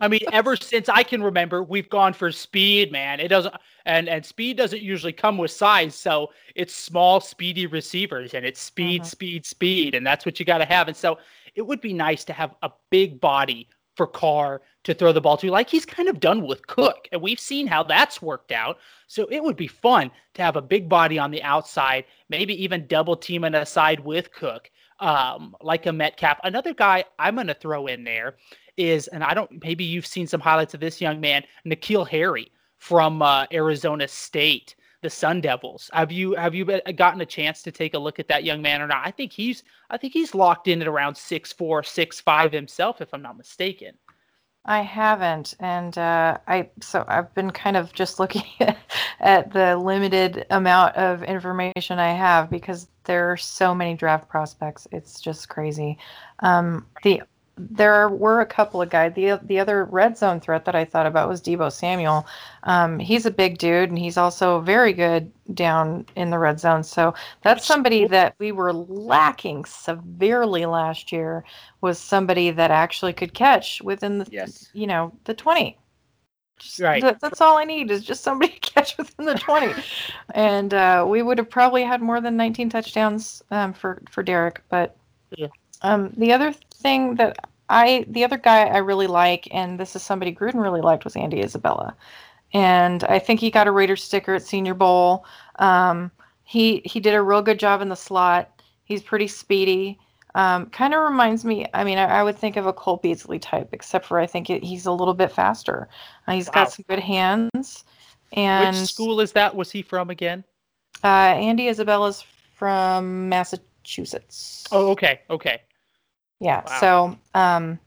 I mean, ever since I can remember, we've gone for speed, man. It doesn't, and and speed doesn't usually come with size, so it's small, speedy receivers, and it's speed, mm-hmm. speed, speed, and that's what you got to have. And so, it would be nice to have a big body for Carr to throw the ball to, like he's kind of done with Cook. And we've seen how that's worked out. So it would be fun to have a big body on the outside, maybe even double teaming aside with Cook, um, like a Metcalf. Another guy I'm going to throw in there is, and I don't, maybe you've seen some highlights of this young man, N'Keal Harry from uh, Arizona State the Sun Devils. Have you have you gotten a chance to take a look at that young man or not? I think he's I think he's locked in at around six four, six five himself, if I'm not mistaken. I haven't, and uh, I so I've been kind of just looking <laughs> at the limited amount of information I have because there are so many draft prospects. It's just crazy. Um, the there were a couple of guys. The the other red zone threat that I thought about was Deebo Samuel. Um, he's a big dude, and he's also very good down in the red zone. So that's somebody that we were lacking severely last year. Was somebody that actually could catch within the yes. you know the twenty. Just, right. That, that's all I need is just somebody to <laughs> catch within the 20. and uh, we would have probably had more than 19 touchdowns um, for, for Derek. But yeah. Um, the other thing that I the other guy I really like, and this is somebody Gruden really liked, was Andy Isabella, and I think he got a Raider sticker at Senior Bowl. Um, he he did a real good job in the slot. He's pretty speedy. Um, kind of reminds me. I mean, I, I, would think of a Cole Beasley type, except for I think it, he's a little bit faster. Uh, he's wow. got some good hands. And which school is that? Was he from again? Uh, Andy Isabella's from Massachusetts. Oh, okay, okay. Yeah. Wow. So um,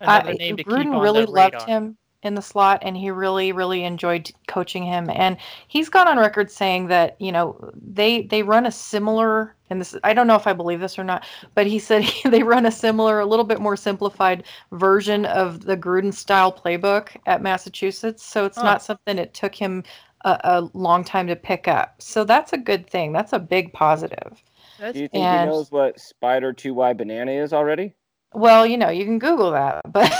uh, Gruden really loved him in the slot, and he really, really enjoyed coaching him. And he's gone on record saying that you know they they run a similar, and this I don't know if I believe this or not, but he said <laughs> they run a similar, a little bit more simplified version of the Gruden style playbook at Massachusetts. So it's oh. not something it took him a, a long time to pick up. So that's a good thing. That's a big positive. That's, Do you think and, he knows what spider 2y banana is already? Well, you know, you can Google that, but,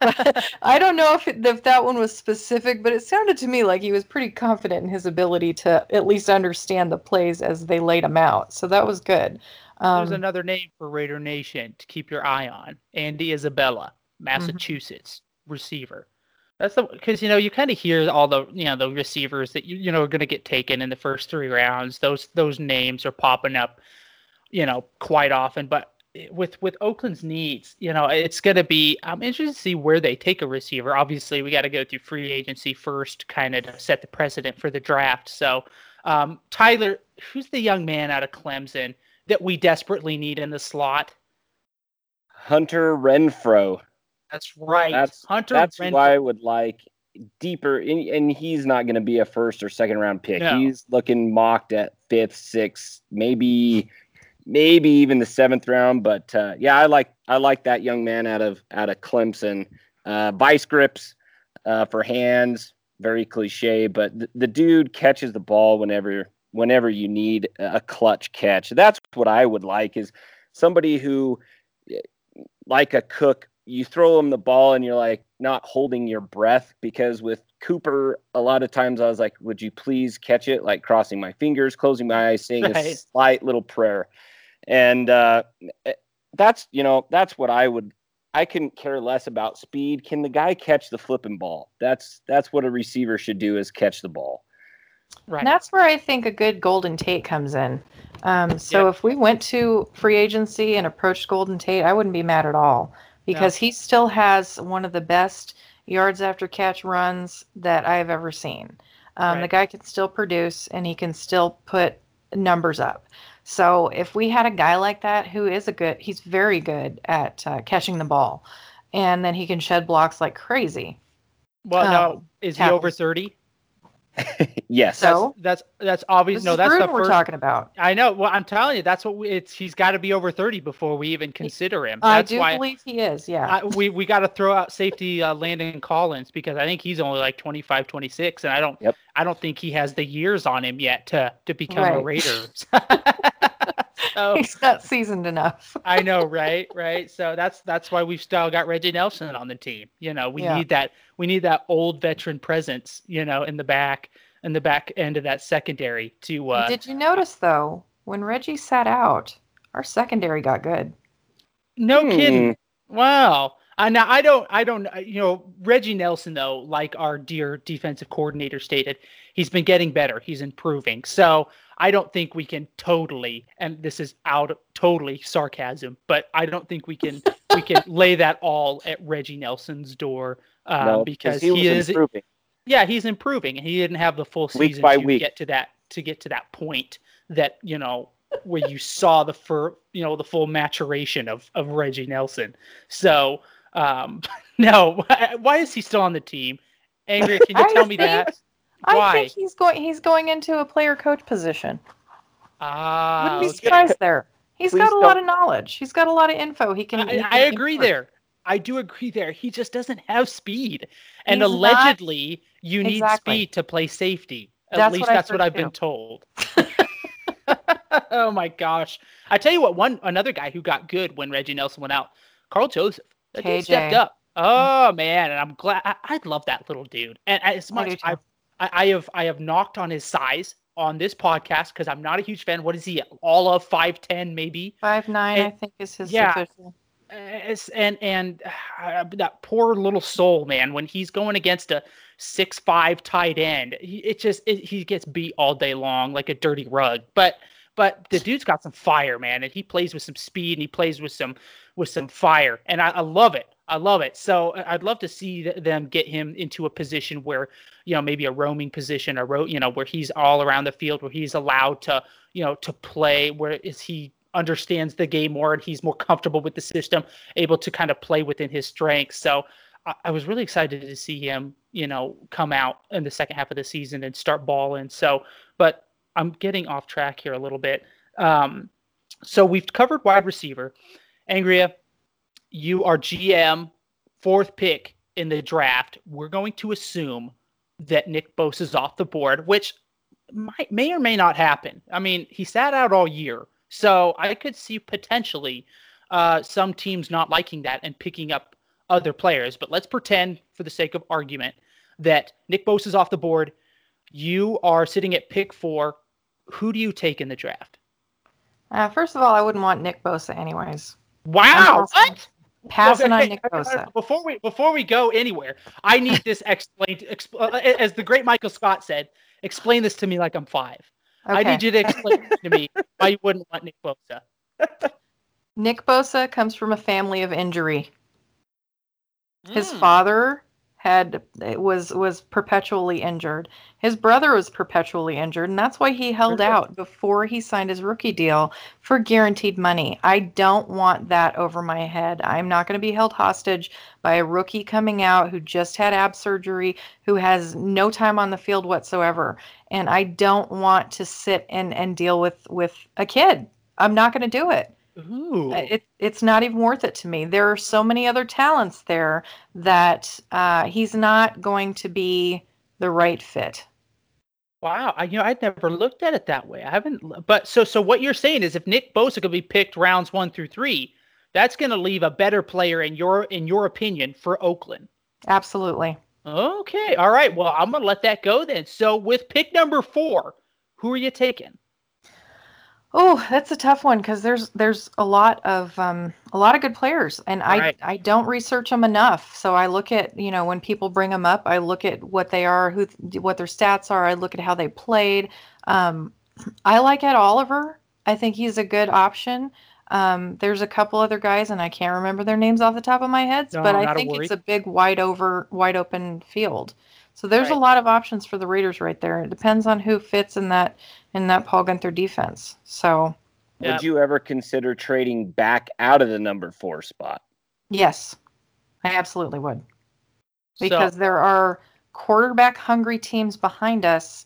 but <laughs> I don't know if, it, if that one was specific, but it sounded to me like he was pretty confident in his ability to at least understand the plays as they laid them out. So that was good. Um, There's another name for Raider Nation to keep your eye on Andy Isabella, mm-hmm. Massachusetts mm-hmm. receiver. That's the because you know you kind of hear all the you know the receivers that you you know are going to get taken in the first three rounds. Those those names are popping up. you know, quite often. But with with Oakland's needs, you know, it's going to be. I'm interested to see where they take a receiver. Obviously, we got to go through free agency first, kind of to set the precedent for the draft. So, um, Tyler, who's the young man out of Clemson that we desperately need in the slot? Hunter Renfrow. That's right. That's Hunter. That's who I would like deeper, and, and he's not going to be a first or second round pick. No. He's looking mocked at fifth, sixth, maybe, maybe even the seventh round. But uh, yeah, I like I like that young man out of out of Clemson. Uh, vice grips uh, for hands, very cliche, but the, the dude catches the ball whenever whenever you need a clutch catch. That's what I would like is somebody who like a cook you throw him the ball and you're like not holding your breath because with Cooper, a lot of times I was like, would you please catch it? Like crossing my fingers, closing my eyes, saying a slight little prayer. And uh, that's, you know, that's what I would, I couldn't care less about speed. Can the guy catch the flipping ball? That's, that's what a receiver should do is catch the ball. right. And that's where I think a good Golden Tate comes in. Um, so Yeah. if we went to free agency and approached Golden Tate, I wouldn't be mad at all because he still has one of the best yards after catch runs that I've ever seen. Um, The guy can still produce and he can still put numbers up. So if we had a guy like that who is a good, he's very good at uh, catching the ball, and then he can shed blocks like crazy. well, um, no, is he over thirty? <laughs> yes. So That's that's obvious. No, that's the Gruden we're first. talking about. I know. Well, I'm telling you, that's what we, it's. He's got to be over thirty before we even consider him. I do why believe he is. Yeah. I, we we got to throw out safety uh, Landon Collins because I think he's only like 25, 26, and I don't Yep. I don't think he has the years on him yet to to become a Right. Raider. <laughs> <laughs> so He's not seasoned enough. I know, right, right. So that's that's why we've still got Reggie Nelson on the team. You know, we Yeah. need that we need that old veteran presence. You know, in the back in the back end of that secondary to. Uh, Did you notice though, when Reggie sat out, our secondary got good. no Hmm. kidding. Wow. I now I don't I don't uh, you know Reggie Nelson though like our dear defensive coordinator stated he's been getting better. He's improving. So I don't think we can totally and this is out of totally sarcasm but I don't think we can we can <laughs> lay that all at Reggie Nelson's door um, No, because he, was he is improving. yeah he's improving and he didn't have the full Week season by to week. get to that to get to that point that you know where you saw the fur you know the full maturation of of Reggie Nelson. So um <laughs> no why, <laughs> why is he still on the team? Angria can you tell me think- that I think he's going. He's going into a player coach position. ah Wouldn't be okay. surprised there. He's Please got a lot don't- of knowledge. He's got a lot of info. He can. he I, can I agree impart. there I do agree there he just doesn't have speed and He's not- allegedly you need Exactly. speed to play safety at That's least what that's what I've been told <laughs> oh my gosh I tell you what one another guy who got good when Reggie Nelson went out Karl Joseph that dude stepped up oh man and I'm glad I, I love that little dude and as I do much too. I, I have I have knocked on his size on this podcast because I'm not a huge fan. What is he? All of five ten, maybe. Five nine, I think, is his yeah. official. And and uh, that poor little soul, man. When he's going against a six five tight end, he, it just it, he gets beat all day long like a dirty rug. But but the dude's got some fire, man, and he plays with some speed and he plays with some with some fire, and I, I love it. I love it. So I'd love to see them get him into a position where you know maybe a roaming position, a ro- you know where he's all around the field, where he's allowed to you know to play. Where is he understands the game more and he's more comfortable with the system, able to kind of play within his strengths. So I, I was really excited to see him, you know, come out in the second half of the season and start balling. So, but I'm getting off track here a little bit. Um, so we've covered wide receiver. Angria, you are GM, fourth pick in the draft. We're going to assume that Nick Bosa is off the board, which might may or may not happen. I mean, he sat out all year, so I could see potentially uh, some teams not liking that and picking up other players. But let's pretend, for the sake of argument, that Nick Bosa is off the board. You are sitting at pick four. Who do you take in the draft? Uh, first of all, I wouldn't want Nick Bosa anyways. Wow! What? Passing Okay, on Nick Bosa. Before we before we go anywhere, I need this <laughs> explained. Expl- uh, as the great Michael Scott said, explain this to me like I'm five. I need you to explain to me <laughs> why you wouldn't want Nick Bosa. Nick Bosa comes from a family of injury. His Mm. father had was was perpetually injured. His brother was perpetually injured, and that's why he held out before he signed his rookie deal for guaranteed money. I don't want that over my head. I'm not going to be held hostage by a rookie coming out who just had ab surgery, who has no time on the field whatsoever, and I don't want to sit and and deal with with a kid. I'm not going to do it. Ooh. It, it's not even worth it to me. There are so many other talents there that uh, he's not going to be the right fit. Wow, I, you know, I'd never looked at it that way. I haven't, but so so what you're saying is if Nick Bosa could be picked rounds one through three, that's going to leave a better player in your in your opinion for Oakland. Absolutely. Okay, all right. Well, I'm gonna let that go then. So with pick number four, who are you taking? Oh, that's a tough one because there's there's a lot of um, a lot of good players, and Right. I I don't research them enough. So I look at you know when people bring them up, I look at what they are, who what their stats are. I look at how they played. Um, I like Ed Oliver. I think he's a good option. Um, there's a couple other guys, and I can't remember their names off the top of my head, No, but I think worry. it's a big wide over wide open field. So there's Right. a lot of options for the Raiders right there. It depends on who fits in that in that Paul Guenther defense. So Yeah. Would you ever consider trading back out of the number four spot? yes, I absolutely would. So- because there are quarterback hungry teams behind us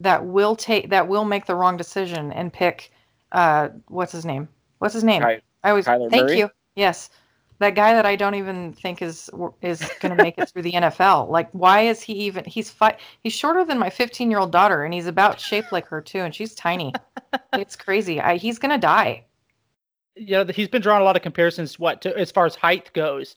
that will take that will make the wrong decision and pick uh what's his name what's his name Ky- i always Kyler thank Murray? you yes that guy that i don't even think is is going to make it through the nfl like why is he even he's fi- he's shorter than my 15 year old daughter and he's about shaped like her too and she's tiny. <laughs> It's crazy. I, he's going to die. You know, he's been drawing a lot of comparisons. What to, as far as height goes,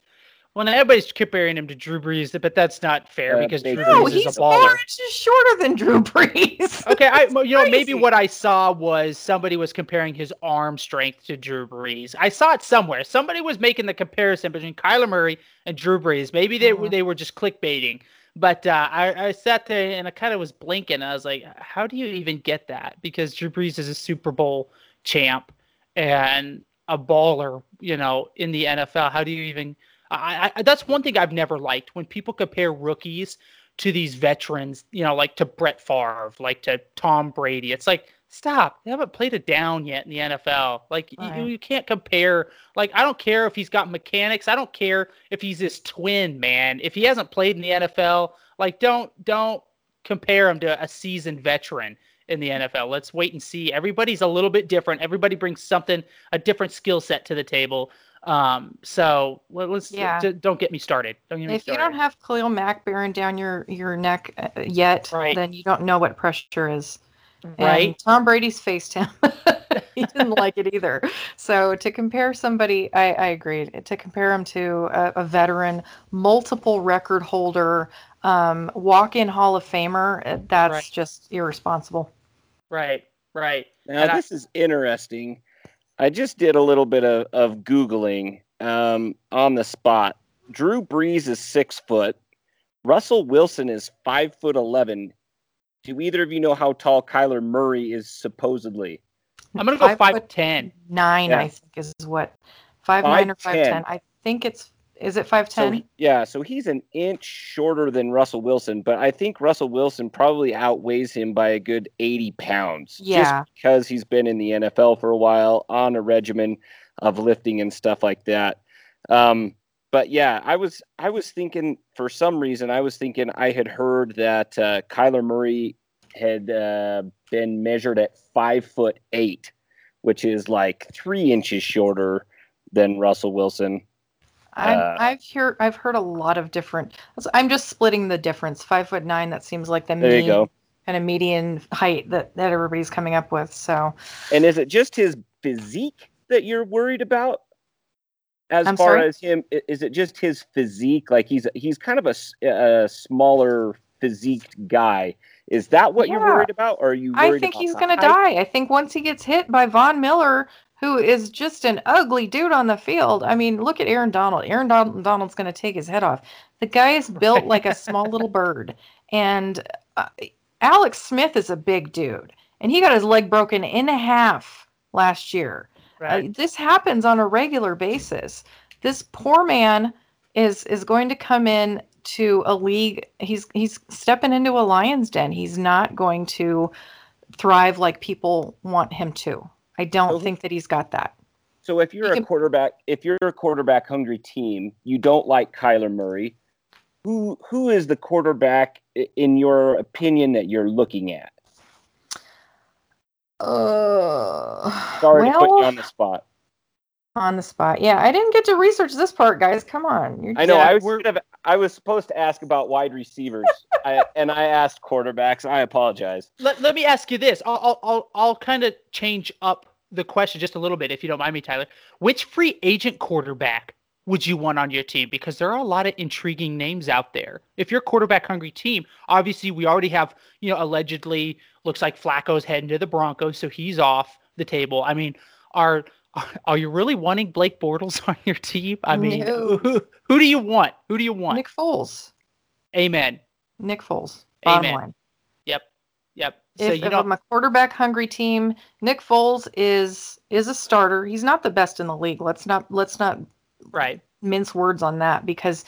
when everybody's comparing him to Drew Brees, but that's not fair Uh, because Drew Baker Brees no is he's a four baller. inches shorter than drew brees <laughs> Okay, I you know maybe what I saw was somebody was comparing his arm strength to Drew Brees. I saw it somewhere. Somebody was making the comparison between Kyler Murray and Drew Brees. Maybe they were Mhm. they were just clickbaiting. But uh, I, I sat there and I kind of was blinking. I was like, how do you even get that? Because Drew Brees is a Super Bowl champ and a baller, you know, in the NFL. How do you even? I, I that's one thing I've never liked when people compare rookies to these veterans, you know, like to Brett Favre, like to Tom Brady. It's like, stop. They haven't played a down yet in the NFL. Like, you, Right. you can't compare. Like, I don't care if he's got mechanics. I don't care if he's his twin, man. If he hasn't played in the NFL, like, don't don't compare him to a seasoned veteran in the NFL. Let's wait and see. Everybody's a little bit different. Everybody brings something, a different skill set to the table. Um, so let- let's Yeah. d- don't get me started. Don't get me if you don't have Khalil Mack bearing down your your neck uh, yet, Right. then you don't know what pressure is. right? And Tom Brady's faced him. <laughs> he didn't like it either. So to compare somebody, I, I agree. To compare him to a, a veteran, multiple record holder, um, walk-in Hall of Famer, uh, that's Right. just irresponsible. Right, right. Now And I- this is interesting. I just did a little bit of, of googling um, on the spot. Drew Brees is six foot. Russell Wilson is five foot eleven. Do either of you know how tall Kyler Murray is supposedly? I'm gonna go Five five foot ten. Nine, Yeah. I think, is what five nine or 5'10". ten. I think it's is it five ten? So yeah, so he's an inch shorter than Russell Wilson, but I think Russell Wilson probably outweighs him by a good eighty pounds. Yeah. just because he's been in the NFL for a while on a regimen of lifting and stuff like that. Um, but yeah, I was I was thinking for some reason I was thinking I had heard that uh, Kyler Murray had uh, been measured at five foot eight, which is like three inches shorter than Russell Wilson. I'm, Uh, I've heard I've heard a lot of different. I'm just splitting the difference. Five foot nine. That seems like the There mean kind of median height that that everybody's coming up with. So And is it just his physique that you're worried about? As I'm far sorry? as him, is it just his physique? Like he's he's kind of a, a smaller physique guy. Is that what you're worried about, or are you worried I think he's gonna die. I think once he gets hit by Von Miller, who is just an ugly dude on the field. I mean, look at Aaron Donald. Aaron Don- Donald's gonna take his head off. The guy is built like a small little bird, and uh, Alex Smith is a big dude, and he got his leg broken in half last year. Right. Uh, this happens on a regular basis. This poor man is is going to come in to a league. He's he's stepping into a lion's den. He's not going to thrive like people want him to. I don't So- think that he's got that. So if you're You a can- quarterback, if you're a quarterback hungry team, you don't like Kyler Murray. Who who is the quarterback in your opinion that you're looking at? Uh, Sorry to put you on the spot. On the spot. Yeah, I didn't get to research this part, guys. Come on. You're I know Yeah, I was we're- have- I was supposed to ask about wide receivers, <laughs> I, and I asked quarterbacks. I apologize. Let, let me ask you this. I'll I'll I'll, I'll kind of change up the question just a little bit, if you don't mind me, Tyler. Which free agent quarterback would you want on your team? Because there are a lot of intriguing names out there. If you're a quarterback hungry team, obviously we already have, you know, allegedly looks like Flacco's heading to the Broncos, so he's off the table. I mean, are are you really wanting Blake Bortles <laughs> on your team? I mean, No. who, who do you want? Who do you want? Nick Foles. Amen. Nick Foles. Bottom Amen. line. Yep. Yep. So if, you if know, I'm a quarterback hungry team, Nick Foles is is a starter. He's not the best in the league. Let's not let's not right. mince words on that because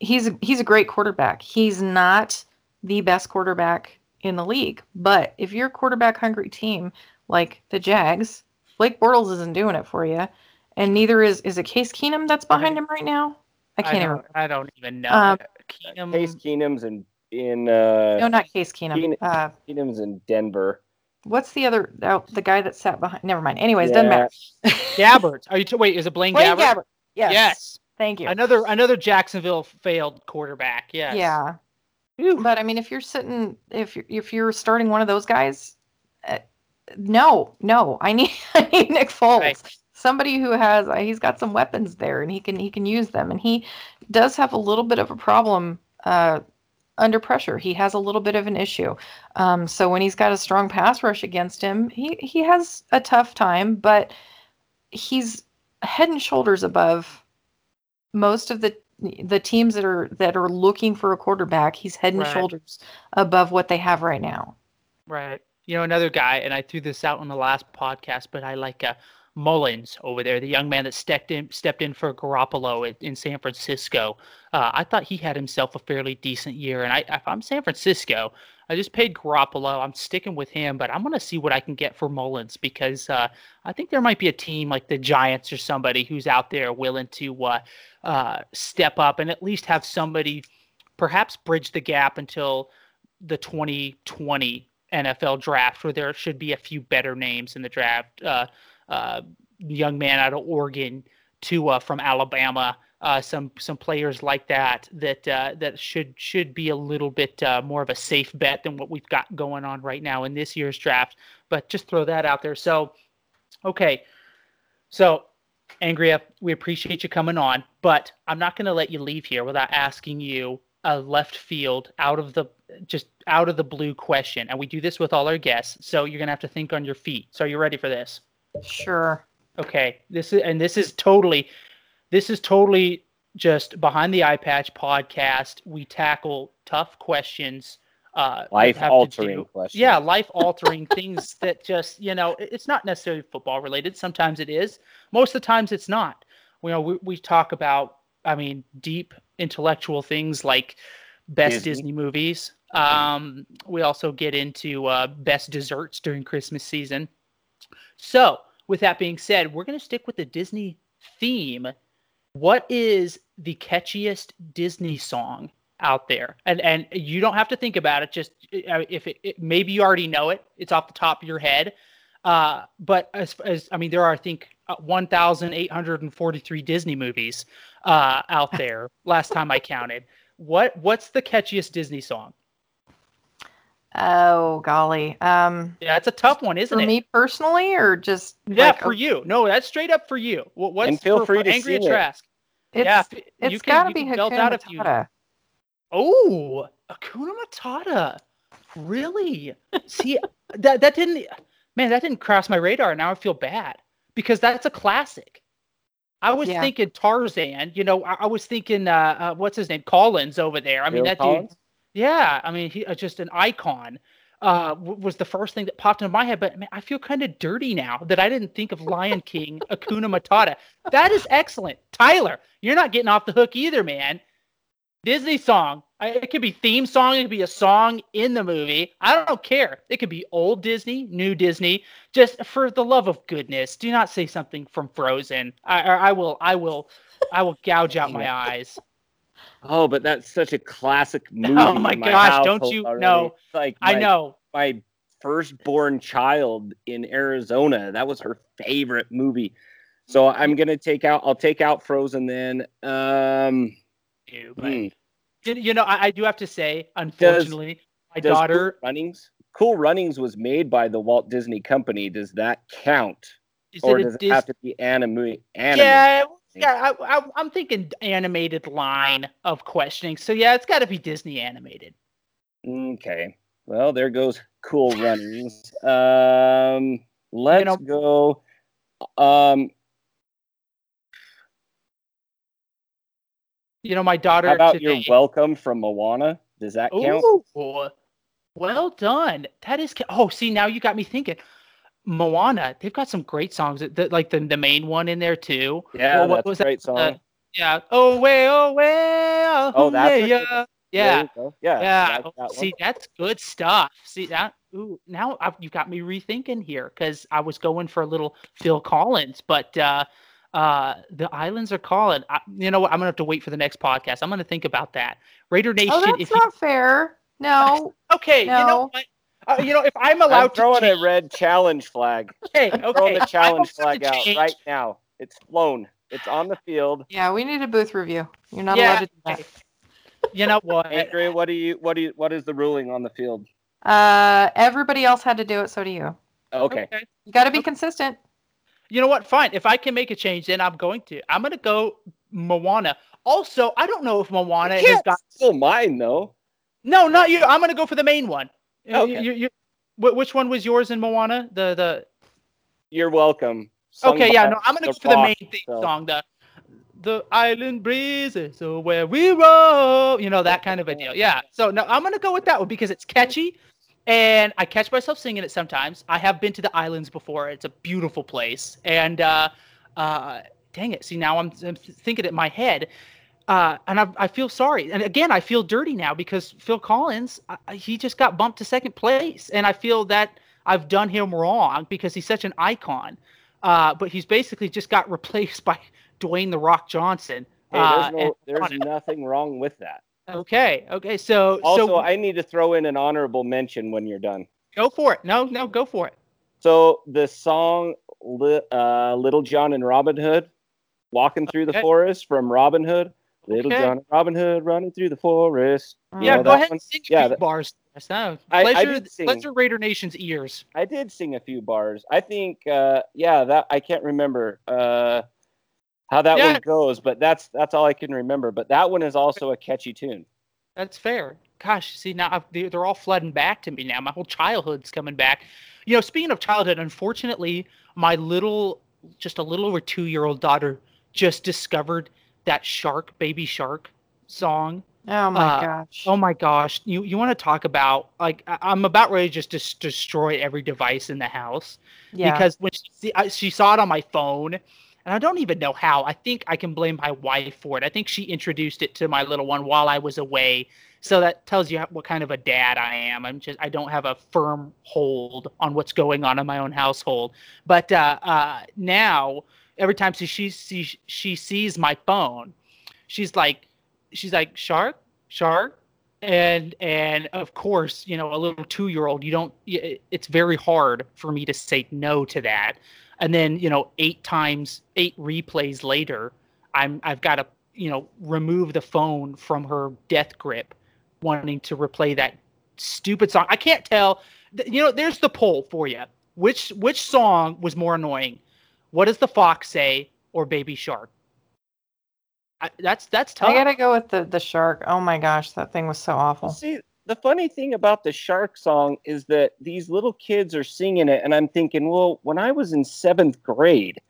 he's he's a great quarterback. He's not the best quarterback in the league. But if you're a quarterback hungry team like the Jags, Blake Bortles isn't doing it for you, and neither is is it Case Keenum that's behind him right now. I can't even. don't, I don't even know. Um, Keenum- Case Keenum's in in uh, No, not Case Keenum. Keen- Uh, Keenum's in Denver. what's the other? Oh, the guy that sat behind. Never mind. Anyways, doesn't matter. Gabbert. Are you t- wait? Is it Blaine, Blaine Gabbert? Gabbert. Yes. Yes. Thank you. Another another Jacksonville failed quarterback. Yes. Yeah. Whew. But I mean, if you're sitting, if you're, if you're starting one of those guys, uh, no, no, I need <laughs> I need Nick Foles, Right. somebody who has uh, he's got some weapons there and he can he can use them, and he does have a little bit of a problem uh, under pressure. He has a little bit of an issue. Um, so when he's got a strong pass rush against him, he he has a tough time, but he's head and shoulders above most of the the teams that are that are looking for a quarterback. He's head and Right. shoulders above what they have right now. Right. You know, another guy, and I threw this out on the last podcast, but I like uh, Mullens over there, the young man that stepped in stepped in for Garoppolo in, in San Francisco. Uh, I thought he had himself a fairly decent year, and I, if I'm San Francisco, I just paid Garoppolo. I'm sticking with him, but I'm going to see what I can get for Mullens because uh, I think there might be a team like the Giants or somebody who's out there willing to uh, uh, step up and at least have somebody perhaps bridge the gap until the 2020 NFL draft, where there should be a few better names in the draft. Uh, uh, young man out of Oregon, Tua from Alabama, uh, some some players like that that uh, that should should be a little bit uh, more of a safe bet than what we've got going on right now in this year's draft. But just throw that out there. So, okay, so Angria, we appreciate you coming on, but I'm not going to let you leave here without asking you a left field out of the just out of the blue question. And we do this with all our guests. So you're going to have to think on your feet. So are you ready for this? Sure. Okay. This is and this is totally this is totally just behind the eye patch podcast. We tackle tough questions uh Life altering questions. yeah life altering <laughs> things that just you know it's not necessarily football related sometimes it is most of the times it's not you know we, we talk about i mean deep intellectual things like best Disney. disney, movies. Um we also get into uh best desserts during christmas season. So with that being said we're going to stick with the disney theme. What is the catchiest disney song out there? And and you don't have to think about it just uh, if it, it maybe you already know it it's off the top of your head. Uh but as, as i mean there are i think uh, 1843 disney movies uh out there last time i counted what what's the catchiest disney song Oh golly. Um, yeah it's a tough one isn't for it me personally, or just yeah like, for a- you no that's straight up for you what, what's And feel for, free for to angry at sing it. trask It's, yeah it's you can, got to you be can belt Hakuna out if you Matata. Oh, Hakuna Matata. Really? See, that that didn't man, that didn't cross my radar. Now I feel bad because that's a classic. I was Yeah. thinking Tarzan, you know, I, I was thinking uh, uh what's his name? Collins over there. I mean Bill that Collins? dude Yeah, I mean he uh, just an icon. uh, was the first thing that popped into my head. But man, I feel kind of dirty now that I didn't think of Lion King, <laughs> Hakuna Matata. That is excellent, Tyler. You're not getting off the hook either, man. Disney song. It could be theme song. It could be a song in the movie. I don't care. It could be old Disney, new Disney. Just for the love of goodness, do not say something from Frozen. I, I will. I will. I will gouge out my <laughs> eyes. Oh, but that's such a classic <laughs> movie. Oh my, my gosh! Don't you already. know? It's Like I know. my firstborn child in Arizona. That was her favorite movie. So I'm gonna take out. I'll take out Frozen then. Um, you, but hmm. You, you know, I, I do have to say, unfortunately, my Does daughter Cool Runnings. Cool Runnings was made by the Walt Disney Company. Does that count, is or it does it Dis- have to be anime? anime? Yeah, yeah. I, I, I'm thinking animated line of questioning. So yeah, it's got to be Disney animated. Okay. Well, there goes Cool <laughs> Runnings. Um, let's know- go. Um, You know, my daughter. how about today, your welcome from Moana? Does that count? Ooh, well done. That is. Oh, see, now you got me thinking. Moana, they've got some great songs. The, like the the main one in there too. Yeah, Well, what was a that? song. Uh, Yeah. Oh way, oh way. Oh, that's a yeah. good- Yeah. There you go. Yeah. Yeah. that See, that's good stuff. See that? Ooh, now I've, you got me rethinking here because I was going for a little Phil Collins, but uh, uh, the islands are calling. I, you know what? I'm gonna have to wait for the next podcast. I'm gonna think about that. Raider Nation. Oh, that's if you, not fair. No. <laughs> okay, you know No. what? Uh, you know, if I'm I'm allowed throwing to a red challenge flag. okay, Throwing okay, the I'm challenge flag out change. right now. It's flown. It's on the field. Yeah, we need a booth review. You're not Yeah, allowed to do that. You know what? Andrea, what do you what do you what is the ruling on the field? Uh, everybody else had to do it, so do you. Okay. You got to be consistent. You know what? Fine. If I can make a change, then I'm going to. I'm going to go Moana. Also, I don't know if Moana has Can't got. still mine though. No, not you. I'm going to go for the main one. You- Okay. You, you, wh- which one was yours in Moana? The the. You're welcome. Sung Okay, yeah, no, I'm going to go for the main theme so- song. The the island breezes, so where we roll. You know that kind of a deal. Yeah. So no, I'm going to go with that one because it's catchy. And I catch myself singing it sometimes. I have been to the islands before. It's a beautiful place. And uh, uh, dang it. See, now I'm, I'm thinking it in my head. Uh, and I, I feel sorry. And again, I feel dirty now because Phil Collins, I, he just got bumped to second place. And I feel that I've done him wrong because he's such an icon. Uh, but he's basically just got <laughs> replaced by Dwayne The Rock Johnson. Hey, Uh, there's no, and- there's nothing wrong with that. Okay. Okay. So, Also, so I need to throw in an honorable mention when you're done. go for it. No, no, go for it. So the song uh, "Little John and Robin Hood," walking through the forest from Robin Hood. Little Okay. John and Robin Hood running through the forest. You Yeah, go ahead one? and sing a Yeah, few that- bars. No. I- I Pleasure, did sing. pleasure Raider Nation's ears. I did sing a few bars. I think, uh, yeah, that I can't remember uh, how that Yeah. one goes, but that's that's all I can remember. But that one is also a catchy tune. That's fair. Gosh, see now I've, they- they're all flooding back to me now. My whole childhood's coming back. You know, speaking of childhood, unfortunately, my little, just a little over two year old daughter just discovered that shark, baby shark song. Oh my Uh, gosh. Oh my gosh, you you want to talk about like I- I'm about ready just to s- destroy every device in the house. yeah. because when she, see- I, she saw it on my phone and i don't even know how. I think i can blame my wife for it. I think she introduced it to my little one while i was away. So that tells you what kind of a dad i am. I'm just i don't have a firm hold on what's going on in my own household. But uh, uh, now every time she, she, she, she sees my phone she's like she's like shark shark. And and of course you know a little two year old you don't it's very hard for me to say no to that and then you know eight times eight replays later i'm i've got to you know remove the phone from her death grip wanting to replay that stupid song. I can't tell. You know there's the poll for you which which song was more annoying? What does the fox say or baby shark? I, that's that's tough I gotta go with the the shark. Oh my gosh, that thing was so awful. See, the funny thing about the shark song is that these little kids are singing it, and I'm thinking, well, when I was in seventh grade,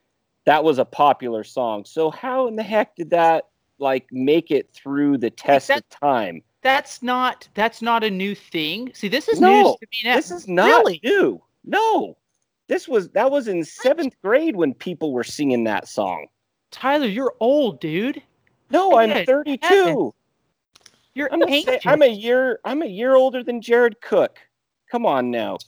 that was a popular song. So how in the heck did that like make it through the test that- of time? that's not that's not a new thing. See, this is No, news to me now. This is not really. new. No. This was that was in seventh grade when people were singing that song. Tyler, you're old, dude. No, I'm Good 32. You're I'm a, ancient. I'm a year I'm a year older than Jared Cook. Come on now.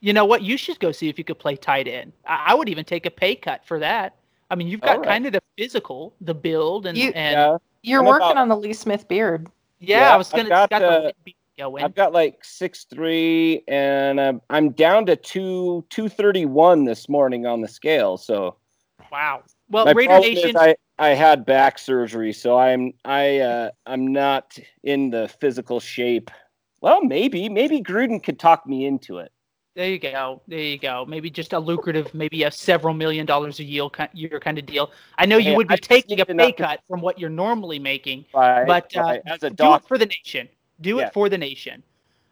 you know what? You should go see if you could play tight end. I, I would even take a pay cut for that. I mean, you've got All right. kind of the physical, the build, and You- and Yeah. You're I'm working about- on the Lee Smith beard. yeah, Yeah, I was I've gonna got got, the- the going. I've got like six three, and I'm, I'm down to two two thirty one this morning on the scale. So wow. Well, my Raider Nation. is I, I had back surgery, so I'm I uh, I'm not in the physical shape. Well, maybe maybe Gruden could talk me into it. There you go. There you go. Maybe just a lucrative, maybe a several million dollars a year, year kind of deal. I know you Hey, would be I taking a pay cut from what you're normally making, but uh, as a do it for the nation. Do Yeah. it for the nation.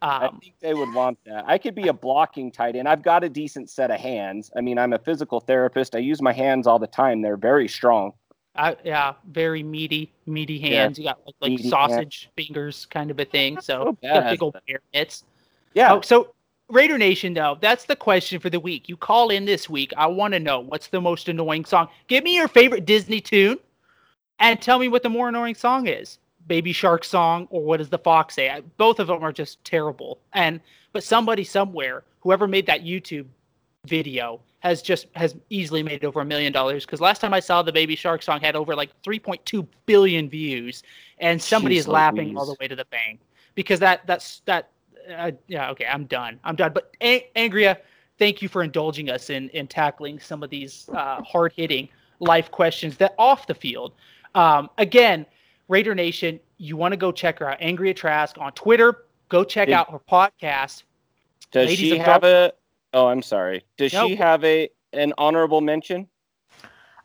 I Um, think they would want that. I could be a blocking tight end. I've got a decent set of hands. I mean, I'm a physical therapist. I use my hands all the time. They're very strong. I, yeah, very meaty, meaty Yeah. hands. You got like, like Meaty sausage fingers, kind of a thing. So so you got bad, big old mitts. Yeah. Oh, so Raider Nation, though, that's the question for the week. You call in this week. I want to know what's the most annoying song. Give me your favorite Disney tune, and tell me what the more annoying song is. Baby Shark song, or what does the fox say? I- Both of them are just terrible. And but somebody somewhere, whoever made that YouTube video, has just has easily made over a million dollars. Because last time I saw the Baby Shark song had over like 3.2 billion views, and somebody Jeez is laughing all the way to the bank because that that's that uh, yeah, okay, I'm done. I'm done. But A- Angria, thank you for indulging us in in tackling some of these uh, hard hitting life questions that off the field. Um, again, Raider Nation, you want to go check her out, Angria Trask on Twitter. Go check Did- out her podcast. Does Ladies she of have a? Oh, I'm sorry. Does No. she have a an honorable mention?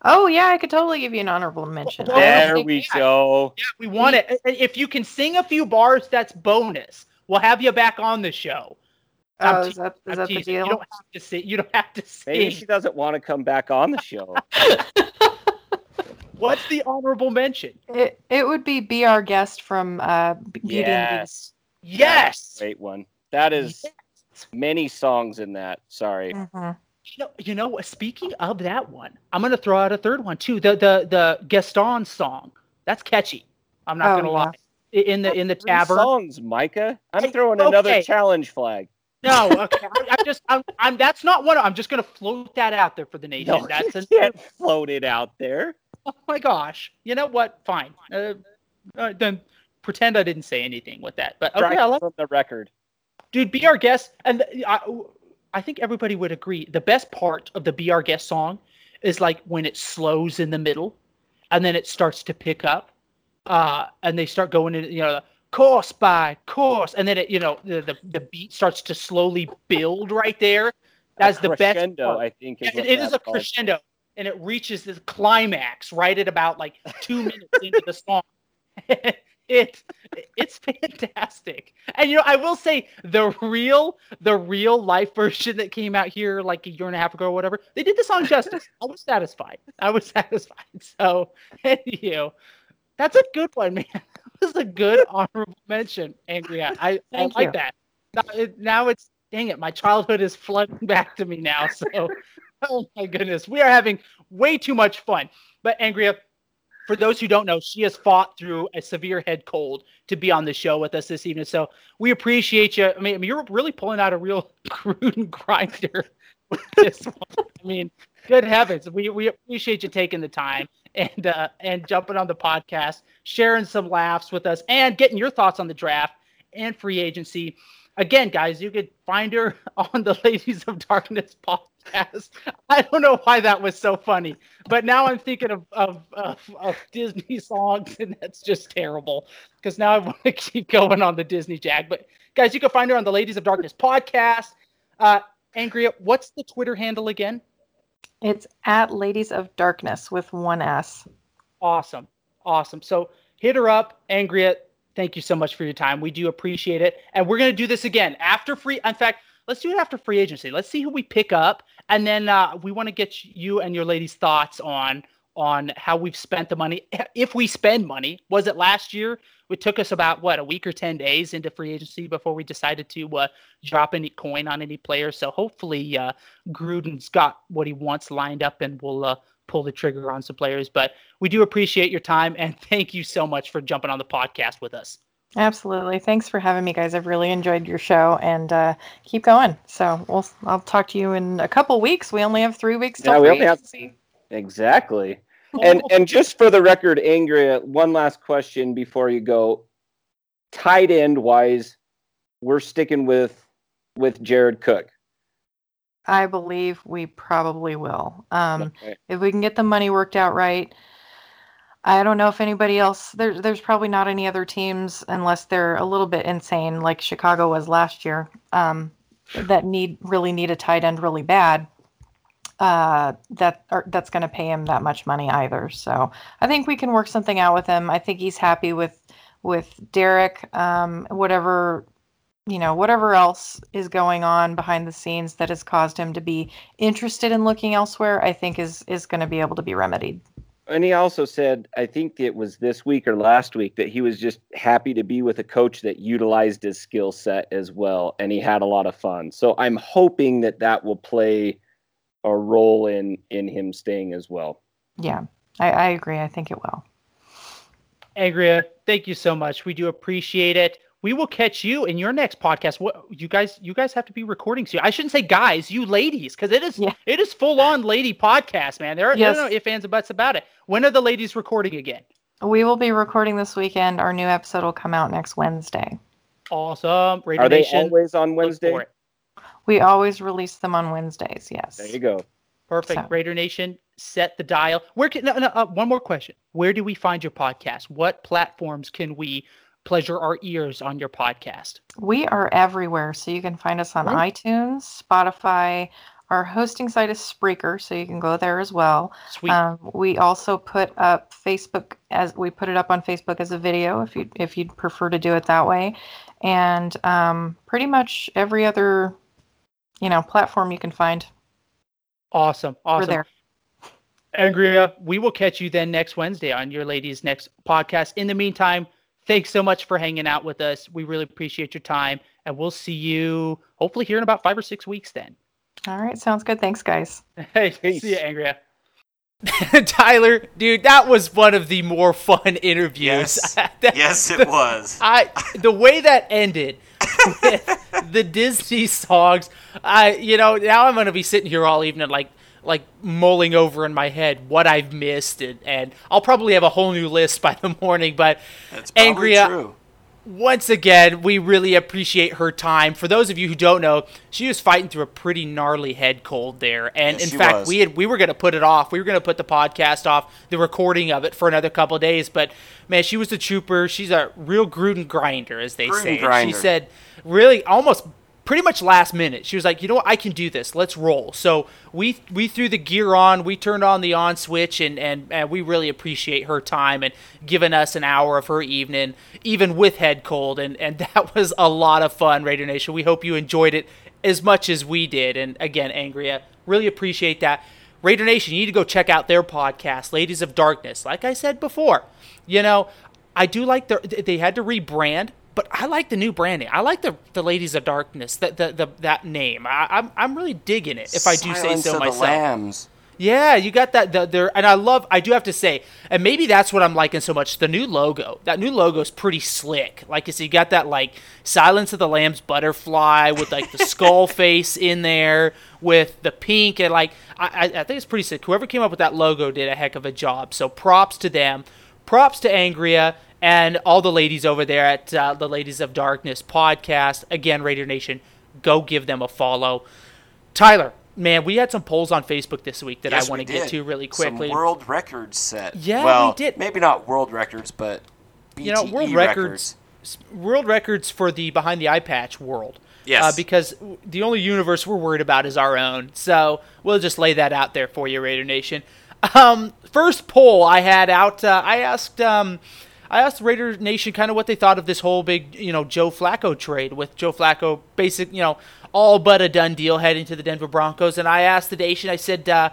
Oh yeah, I could totally give you an honorable mention. Well, there think- we yeah. go. Yeah, we want it. If you can sing a few bars, that's bonus. We'll have you back on the show. Oh, I'm Oh, te- is that is that the teasing. You deal? don't have to sing. You don't have to Maybe sing. she doesn't want to come back on the show. <laughs> What's the honorable mention? It it would be be our guest from uh, B- Beauty and the Beast. yes. Yes. Great one. That is many songs in that. Sorry. Mhm. You know, you know? Speaking of that one, I'm gonna throw out a third one too. The the the Gaston song. That's catchy. I'm not Oh, gonna yeah. lie. In the in the Three tavern. songs, Micah. I'm Hey, throwing another challenge flag. No, okay. I, I'm just I'm, I'm that's not one. I'm just gonna float that out there for the nation. No, that's you a, can't float it out there. Oh my gosh. You know what? Fine. Uh, uh, then pretend I didn't say anything with that. But okay, I like from the record. dude be our guest and I, I think everybody would agree the best part of the be our guest song is like when it slows in the middle and then it starts to pick up uh and they start going in you know the, course by course and then it you know the the, the beat starts to slowly build right there that's the best crescendo, part. I think. Is Yeah, it is a called. crescendo and it reaches the climax right at about like two minutes into the song. <laughs> It it's fantastic. And you know i will say the real the real life version that came out here like a year and a half ago or whatever they did the song justice. I was satisfied. I was satisfied. So you that's a good one man. <laughs> That was a good honorable mention angry i i like you. that. Now, it, now it's dang it my childhood is flooding back to me now. So <laughs> oh my goodness we are having way too much fun but angria for those who don't know, she has fought through a severe head cold to be on the show with us this evening. So we appreciate you. I mean, you're really pulling out a real <laughs> Gruden grinder <laughs> with this one. I mean, good heavens, we we appreciate you taking the time and uh, and jumping on the podcast, sharing some laughs with us, and getting your thoughts on the draft and free agency. Again, guys, you could find her <laughs> on the Ladies of Darkness podcast. <laughs> I don't know why that was so funny, but now I'm thinking of of, of, of Disney songs, and that's just terrible. Because now I <laughs> want to keep going on the Disney jag. But guys, you can find her on the Ladies of Darkness podcast. Uh, Angria, what's the Twitter handle again? It's at Ladies of Darkness with one S. Awesome. Awesome. So hit her up, Angria. Thank you so much for your time. We do appreciate it. And we're going to do this again after free. In fact, let's do it after free agency. Let's see who we pick up. And then uh, we want to get you and your ladies' thoughts on on how we've spent the money. <laughs> If we spend money, was it last year? it took us about what a week or ten days into free agency before we decided to uh, drop any coin on any players. So hopefully uh, Gruden's got what he wants lined up, and we'll uh, pull the trigger on some players. But we do appreciate your time, and <laughs> thank you so much for jumping on the podcast with us. Absolutely. Thanks for having me, guys. I've really enjoyed your show, and uh, keep going. So we'll I'll talk to you in a couple weeks. We only have three weeks till Yeah, we only have- agency. Exactly. <laughs> And and just for the record, Angria, one last question before you go. Tight end wise, we're sticking with with Jared Cook. I believe we probably will. Um, Okay. if we can get the money worked out right. I don't know if anybody else there's there's probably not any other teams unless they're a little bit insane like Chicago was last year um, that need really need a tight end really bad uh, that are, that's going to pay him that much money either. So I think we can work something out with him. I think he's happy with with Derek. Um, whatever you know, whatever else is going on behind the scenes that has caused him to be interested in looking elsewhere, I think is is going to be able to be remedied. And he also said, I think it was this week or last week, that he was just happy to be with a coach that utilized his skill set as well, and he had a lot of fun. So I'm hoping that that will play a role in in him staying as well. Yeah, I, I agree. I think it will. Angria, thank you so much. We do appreciate it. We will catch you in your next podcast. What you guys you guys have to be recording soon. I shouldn't say guys, you ladies, because it is Yeah. it is full on lady podcast, man. There are Yes. no, no ifs, ands, and buts about it. When are the ladies recording again? We will be recording this weekend. Our new episode will come out next Wednesday. Awesome. Raider Are they always on look Wednesday? We always release them on Wednesdays. Yes. There you go. Perfect. So- Raider Nation, set the dial. Where can no, no, uh, one more question? Where do we find your podcast? What platforms can we pleasure our ears on your podcast? We are everywhere. So you can find us on Cool. iTunes, Spotify. Our hosting site is Spreaker, so you can go there as well. Sweet. Um, we also put up Facebook as we put it up on Facebook as a video if you if you'd prefer to do it that way, and um, pretty much every other you know platform you can find. awesome. awesome. We're there. Angria, we will catch you then next Wednesday on your ladies' next podcast. In the meantime, thanks so much for hanging out with us. We really appreciate your time, and we'll see you hopefully here in about five or six weeks then. All right, sounds good. Thanks, guys. <laughs> Hey, Peace. see you, Angria. Tyler, dude, that was one of the more fun interviews. Yes. <laughs> That- yes, it was. I the way that ended with <laughs> the Disney songs, I you know now I'm gonna be sitting here all evening like like mulling over in my head what I've missed and, and I'll probably have a whole new list by the morning. But That's Angria, true. once again, we really appreciate her time. For those of you who don't know, she was fighting through a pretty gnarly head cold there, and Yes, in fact, was. we had we were going to put it off. We were going to put the podcast off, the recording of it for another couple of days. But man, she was a trooper. She's a real Gruden grinder, as they Gruden say. Grinder. She said, really, almost pretty much last minute. She was like, you know what, I can do this. Let's roll. So we we threw the gear on. We turned on the on switch, and and, and we really appreciate her time and giving us an hour of her evening, even with head cold. And and <laughs> that was a lot of fun, Raider Nation. We hope you enjoyed it as much as we did. And again, Angria, really appreciate that. Raider Nation, you need to go check out their podcast, Ladies of Darkness. Like I said before, you know, I do like their. They had to rebrand, but I like the new branding. I like the the Ladies of Darkness. That the, the that name. I, I'm I'm really digging it. If I do say Silence so of myself. The lambs. Yeah, you got that the, there, and I love. I do have to say, and maybe that's what I'm liking so much. The new logo. That new logo is pretty slick. Like you see, you got that like Silence of the Lambs butterfly with like the skull <laughs> face in there with the pink and like I, I think it's pretty sick. Whoever came up with that logo did a heck of a job. So props to them. Props to Angria and all the ladies over there at uh, the Ladies of Darkness podcast. Again, Raider Nation, go give them a follow. Tyler, man, we had some polls on Facebook this week that Yes, I want to get to really quickly. Some world records set. Yeah, we did. Maybe not world records, but BTE you know, world records, world records for the behind the eye patch world. Yes. Uh, because the only universe we're worried about is our own. So we'll just lay that out there for you, Raider Nation. Um, first poll I had out, uh, I asked, um, I asked Raider Nation kind of what they thought of this whole big, you know, Joe Flacco trade with Joe Flacco, basic, you know, all but a done deal heading to the Denver Broncos. And I asked the nation, I said, uh,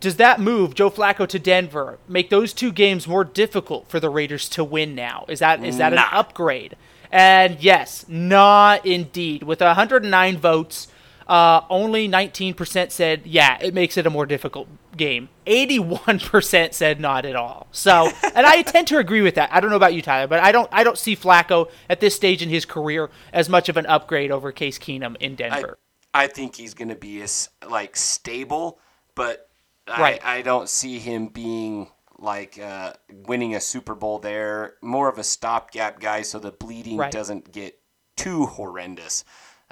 does that move Joe Flacco to Denver make those two games more difficult for the Raiders to win now? Is that is that Nah. an upgrade? And yes, not indeed. With 109 votes, uh, only 19% said, yeah, it makes it a more difficult game. 81% said not at all. So, <laughs> and I tend to agree with that. I don't know about you, Tyler, but I don't, I don't see Flacco at this stage in his career as much of an upgrade over Case Keenum in Denver. I think he's going to be as like stable, but Right. I, I don't see him being like uh, winning a Super Bowl there. More of a stopgap guy, so the bleeding Right. doesn't get too horrendous.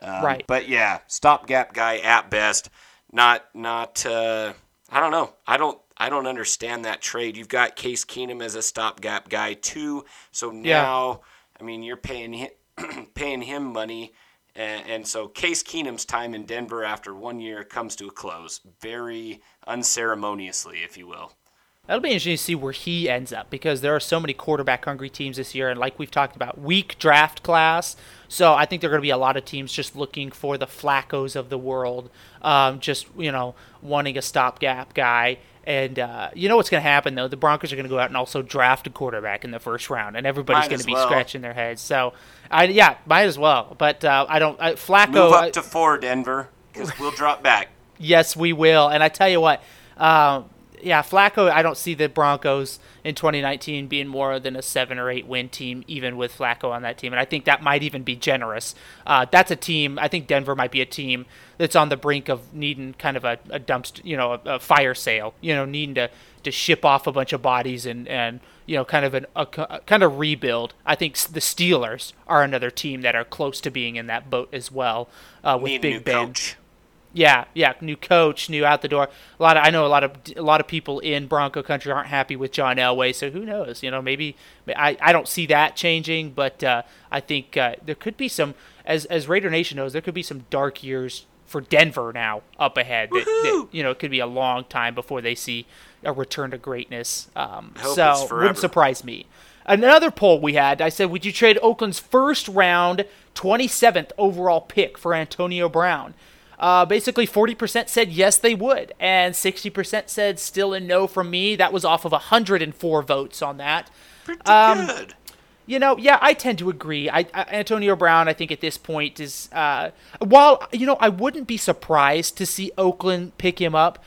Um, Right. But yeah, stopgap guy at best. Not not. Uh, I don't know. I don't. I don't understand that trade. You've got Case Keenum as a stopgap guy too. So Yeah. now, I mean, you're paying him <clears throat> paying him money. And, and so Case Keenum's time in Denver after one year comes to a close, very unceremoniously, if you will. That'll be interesting to see where he ends up because there are so many quarterback hungry teams this year, and like we've talked about, weak draft class. So I think there are going to be a lot of teams just looking for the Flaccos of the world, um, just you know wanting a stopgap guy. And uh, you know what's going to happen though? The Broncos are going to go out and also draft a quarterback in the first round, and everybody's going to be well. scratching their heads. So, I yeah, might as well. But uh, I don't. I, Flacco. Move I- up to four, Denver, because we'll drop back. <laughs> Yes, we will. And I tell you what, um, yeah, Flacco, I don't see the Broncos in 2019 being more than a seven or eight win team, even with Flacco on that team. And I think that might even be generous. Uh, that's a team, I think Denver might be a team that's on the brink of needing kind of a, a dumpster, you know, a, a fire sale, you know, needing to, to ship off a bunch of bodies and, and you know, kind of an, a, a kind of rebuild. I think the Steelers are another team that are close to being in that boat as well uh, with Need Big Ben. coach. Yeah, yeah, new coach, new out the door. A lot of I know a lot of a lot of people in Bronco country aren't happy with John Elway, so who knows? You know, maybe I, I don't see that changing, but uh, I think uh, there could be some as as Raider Nation knows, there could be some dark years for Denver now up ahead. That, that, you know, it could be a long time before they see a return to greatness. Um, so wouldn't surprise me. Another poll we had, I said, would you trade Oakland's first round, 27th overall pick for Antonio Brown? Uh, basically, 40% said yes, they would, and 60% said still a no from me. That was off of 104 votes on that. Pretty Um, good. You know, yeah, I tend to agree. I, I Antonio Brown, I think at this point is, uh, while you know, I wouldn't be surprised to see Oakland pick him up,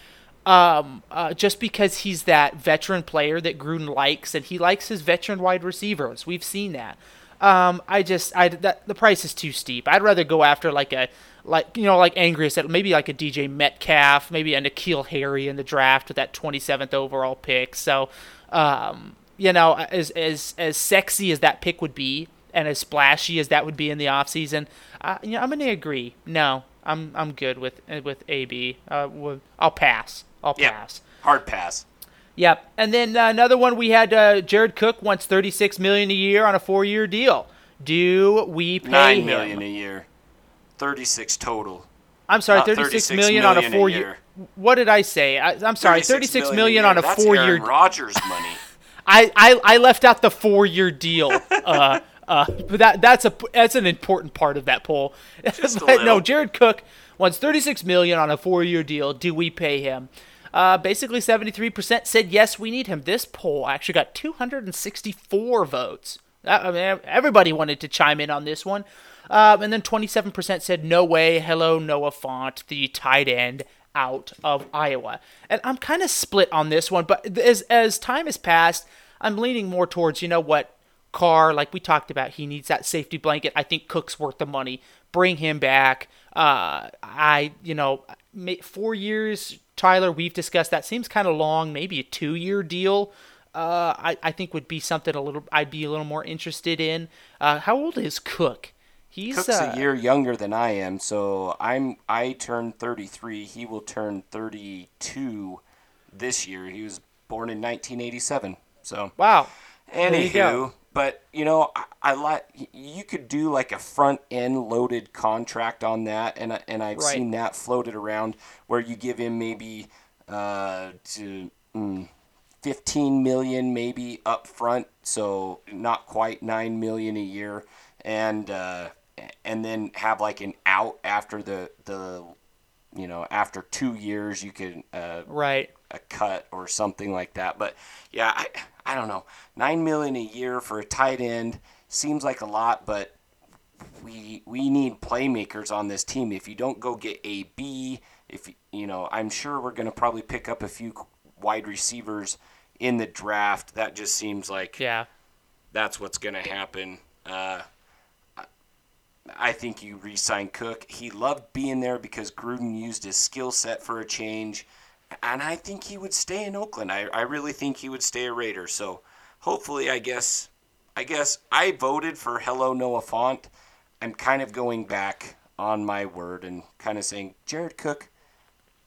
um, uh, just because he's that veteran player that Gruden likes, and he likes his veteran wide receivers. We've seen that. Um, I just, I that the price is too steep. I'd rather go after like a, like you know, like Angria said, maybe like a DJ Metcalf, maybe a N'Keal Harry in the draft with that 27th overall pick. So, um, you know, as as as sexy as that pick would be, and as splashy as that would be in the offseason, uh, you know, I'm gonna agree. No, I'm I'm good with with AB. Uh, with- I'll pass. I'll pass. Hard pass. Yep. And then uh, another one we had uh, Jared Cook wants 36 million a year on a four-year deal. Do we pay Nine him? million a year. Thirty-six total. I'm sorry, Not 36 36 million on a four-year. year. What did I say? I, I'm sorry, 36 million on a That's four-year. Aaron Rodgers money. <laughs> I, I, I left out the four-year deal. <laughs> Uh, uh, but that that's a that's an important part of that poll. Just a <laughs> but no. Jared Cook wants 36 million on a four-year deal. Do we pay him? Uh, basically, 73% said yes, we need him. This poll actually got 264 votes. I mean, everybody wanted to chime in on this one. Um, and then 27% said no way. Hello, Noah Fant, the tight end out of Iowa. And I'm kind of split on this one, but as as time has passed, I'm leaning more towards you know what Carr, like we talked about, he needs that safety blanket. I think Cook's worth the money. Bring him back. Uh, I, you know, four years, Tyler, we've discussed that seems kind of long. Maybe a two year deal. Uh, I, I think would be something a little I'd be a little more interested in. Uh, how old is Cook? He's Cook's uh, a year younger than I am, so I'm I turned 33. He will turn 32 this year. He was born in 1987. So wow. you anywho. But you know, I, I like you could do like a front end loaded contract on that, and and I've Right. seen that floated around where you give him maybe uh to. Mm, 15 million maybe up front so not quite 9 million a year and uh, and then have like an out after the the you know after two years you can uh, Right. a cut or something like that. But yeah, I I don't know. Nine million a year for a tight end seems like a lot, but we we need playmakers on this team. If you don't go get a B, if you know, I'm sure we're going to probably pick up a few wide receivers in the draft. That just seems like yeah, that's what's going to happen. Uh, I think you re-sign Cook. He loved being there because Gruden used his skill set for a change, and I think he would stay in Oakland. I, I really think he would stay a Raider. So hopefully, I guess, I guess I voted for Hello Noah Fant. I'm kind of going back on my word and kind of saying, Jared Cook,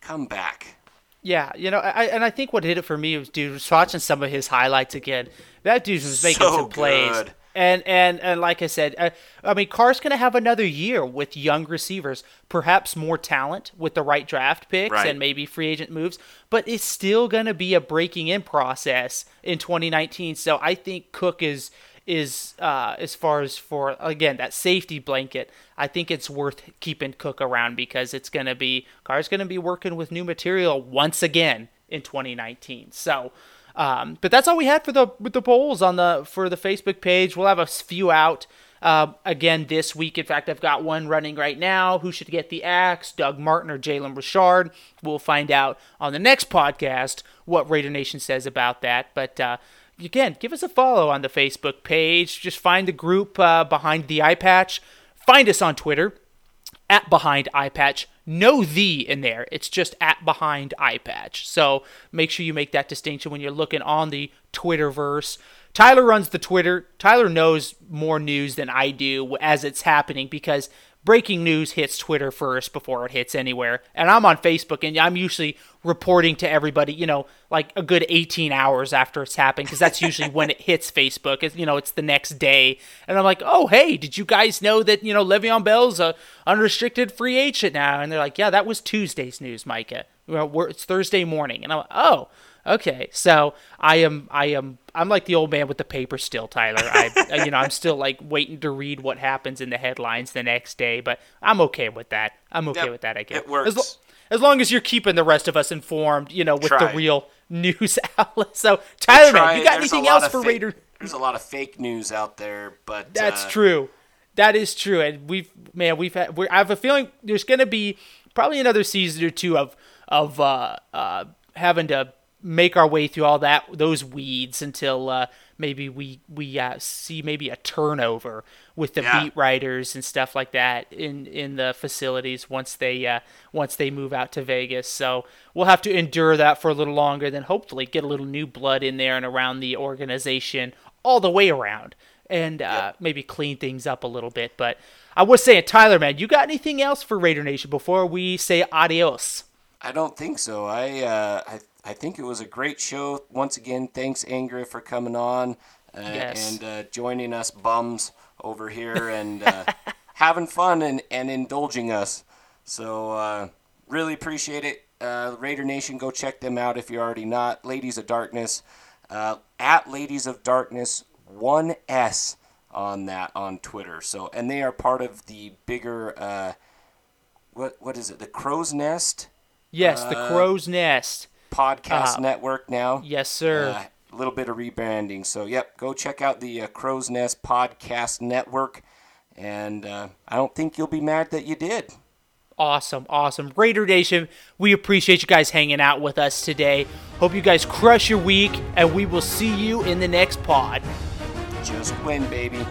come back. Yeah, you know, I, and I think what did it for me was, dude, was watching some of his highlights again. That dude was making So some plays. good. And, and and like I said, uh, I mean, Carr's going to have another year with young receivers, perhaps more talent with the right draft picks Right. and maybe free agent moves, but it's still going to be a breaking in process in 2019. So I think Cook is is uh, as far as for again that safety blanket. I think it's worth keeping Cook around because it's going to be Carr's going to be working with new material once again in 2019. So. Um, but that's all we had for the with the polls on the for the Facebook page. We'll have a few out uh, again this week. In fact, I've got one running right now. Who should get the axe? Doug Martin or Jalen Richard? We'll find out on the next podcast what Raider Nation says about that. But uh, again, give us a follow on the Facebook page. Just find the group uh, behind the eye patch. Find us on Twitter at behind eye patch no the in there. It's just at behind eye patch. So make sure you make that distinction when you're looking on the twitterverse. Tyler runs the twitter. Tyler knows more news than i do as it's happening because breaking news hits twitter first before it hits anywhere. And i'm on facebook and i'm usually reporting to everybody you know like a good 18 hours after it's happened because that's usually when it hits facebook. It's, you know it's the next day. And i'm like oh hey did you guys know that you know le'veon bell's a unrestricted free agent now? And they're like yeah that was tuesday's news micah. Well, it's thursday morning. And i'm like oh okay so i am i am i'm like the old man with the paper still tyler i <laughs> you know i'm still like waiting to read what happens in the headlines the next day but i'm okay with that i'm okay Yep, with that i guess it works. As lo- as long as you're keeping the rest of us informed, you know, with Try. the real <laughs> news <laughs> outlet. So, Tyler, man, you got there's anything else for fake- Raider? There's a lot of fake news out there, but That's uh, true. That is true, and we've man, we've had. We're, I have a feeling there's going to be probably another season or two of of uh, uh, having to make our way through all that those weeds until uh, maybe we we uh, see maybe a turnover with the Yeah. beat writers and stuff like that in in the facilities once they uh, once they move out to Vegas. So we'll have to endure that for a little longer, then hopefully get a little new blood in there and around the organization all the way around and uh, maybe clean things up a little bit. But I was saying, Tyler, man, you got anything else for Raider Nation before we say adios? I don't think so. I uh, I I think it was a great show. Once again, thanks Angria for coming on uh, Yes. and uh, joining us bums over here and uh, <laughs> having fun and, and indulging us. So uh, really appreciate it. Uh, Raider Nation, go check them out if you're already not. Ladies of Darkness uh, at Ladies of Darkness 1S on that on Twitter. So and they are part of the bigger uh, what what is it? The Crow's Nest Yes, the Crow's Nest. Podcast Uh, network now. Yes, sir. Uh, a little bit of rebranding. So, yep, go check out the uh, Crow's Nest Podcast Network. And uh, I don't think you'll be mad that you did. Awesome, awesome. Raider Nation, we appreciate you guys hanging out with us today. Hope you guys crush your week, and we will see you in the next pod. Just win, baby.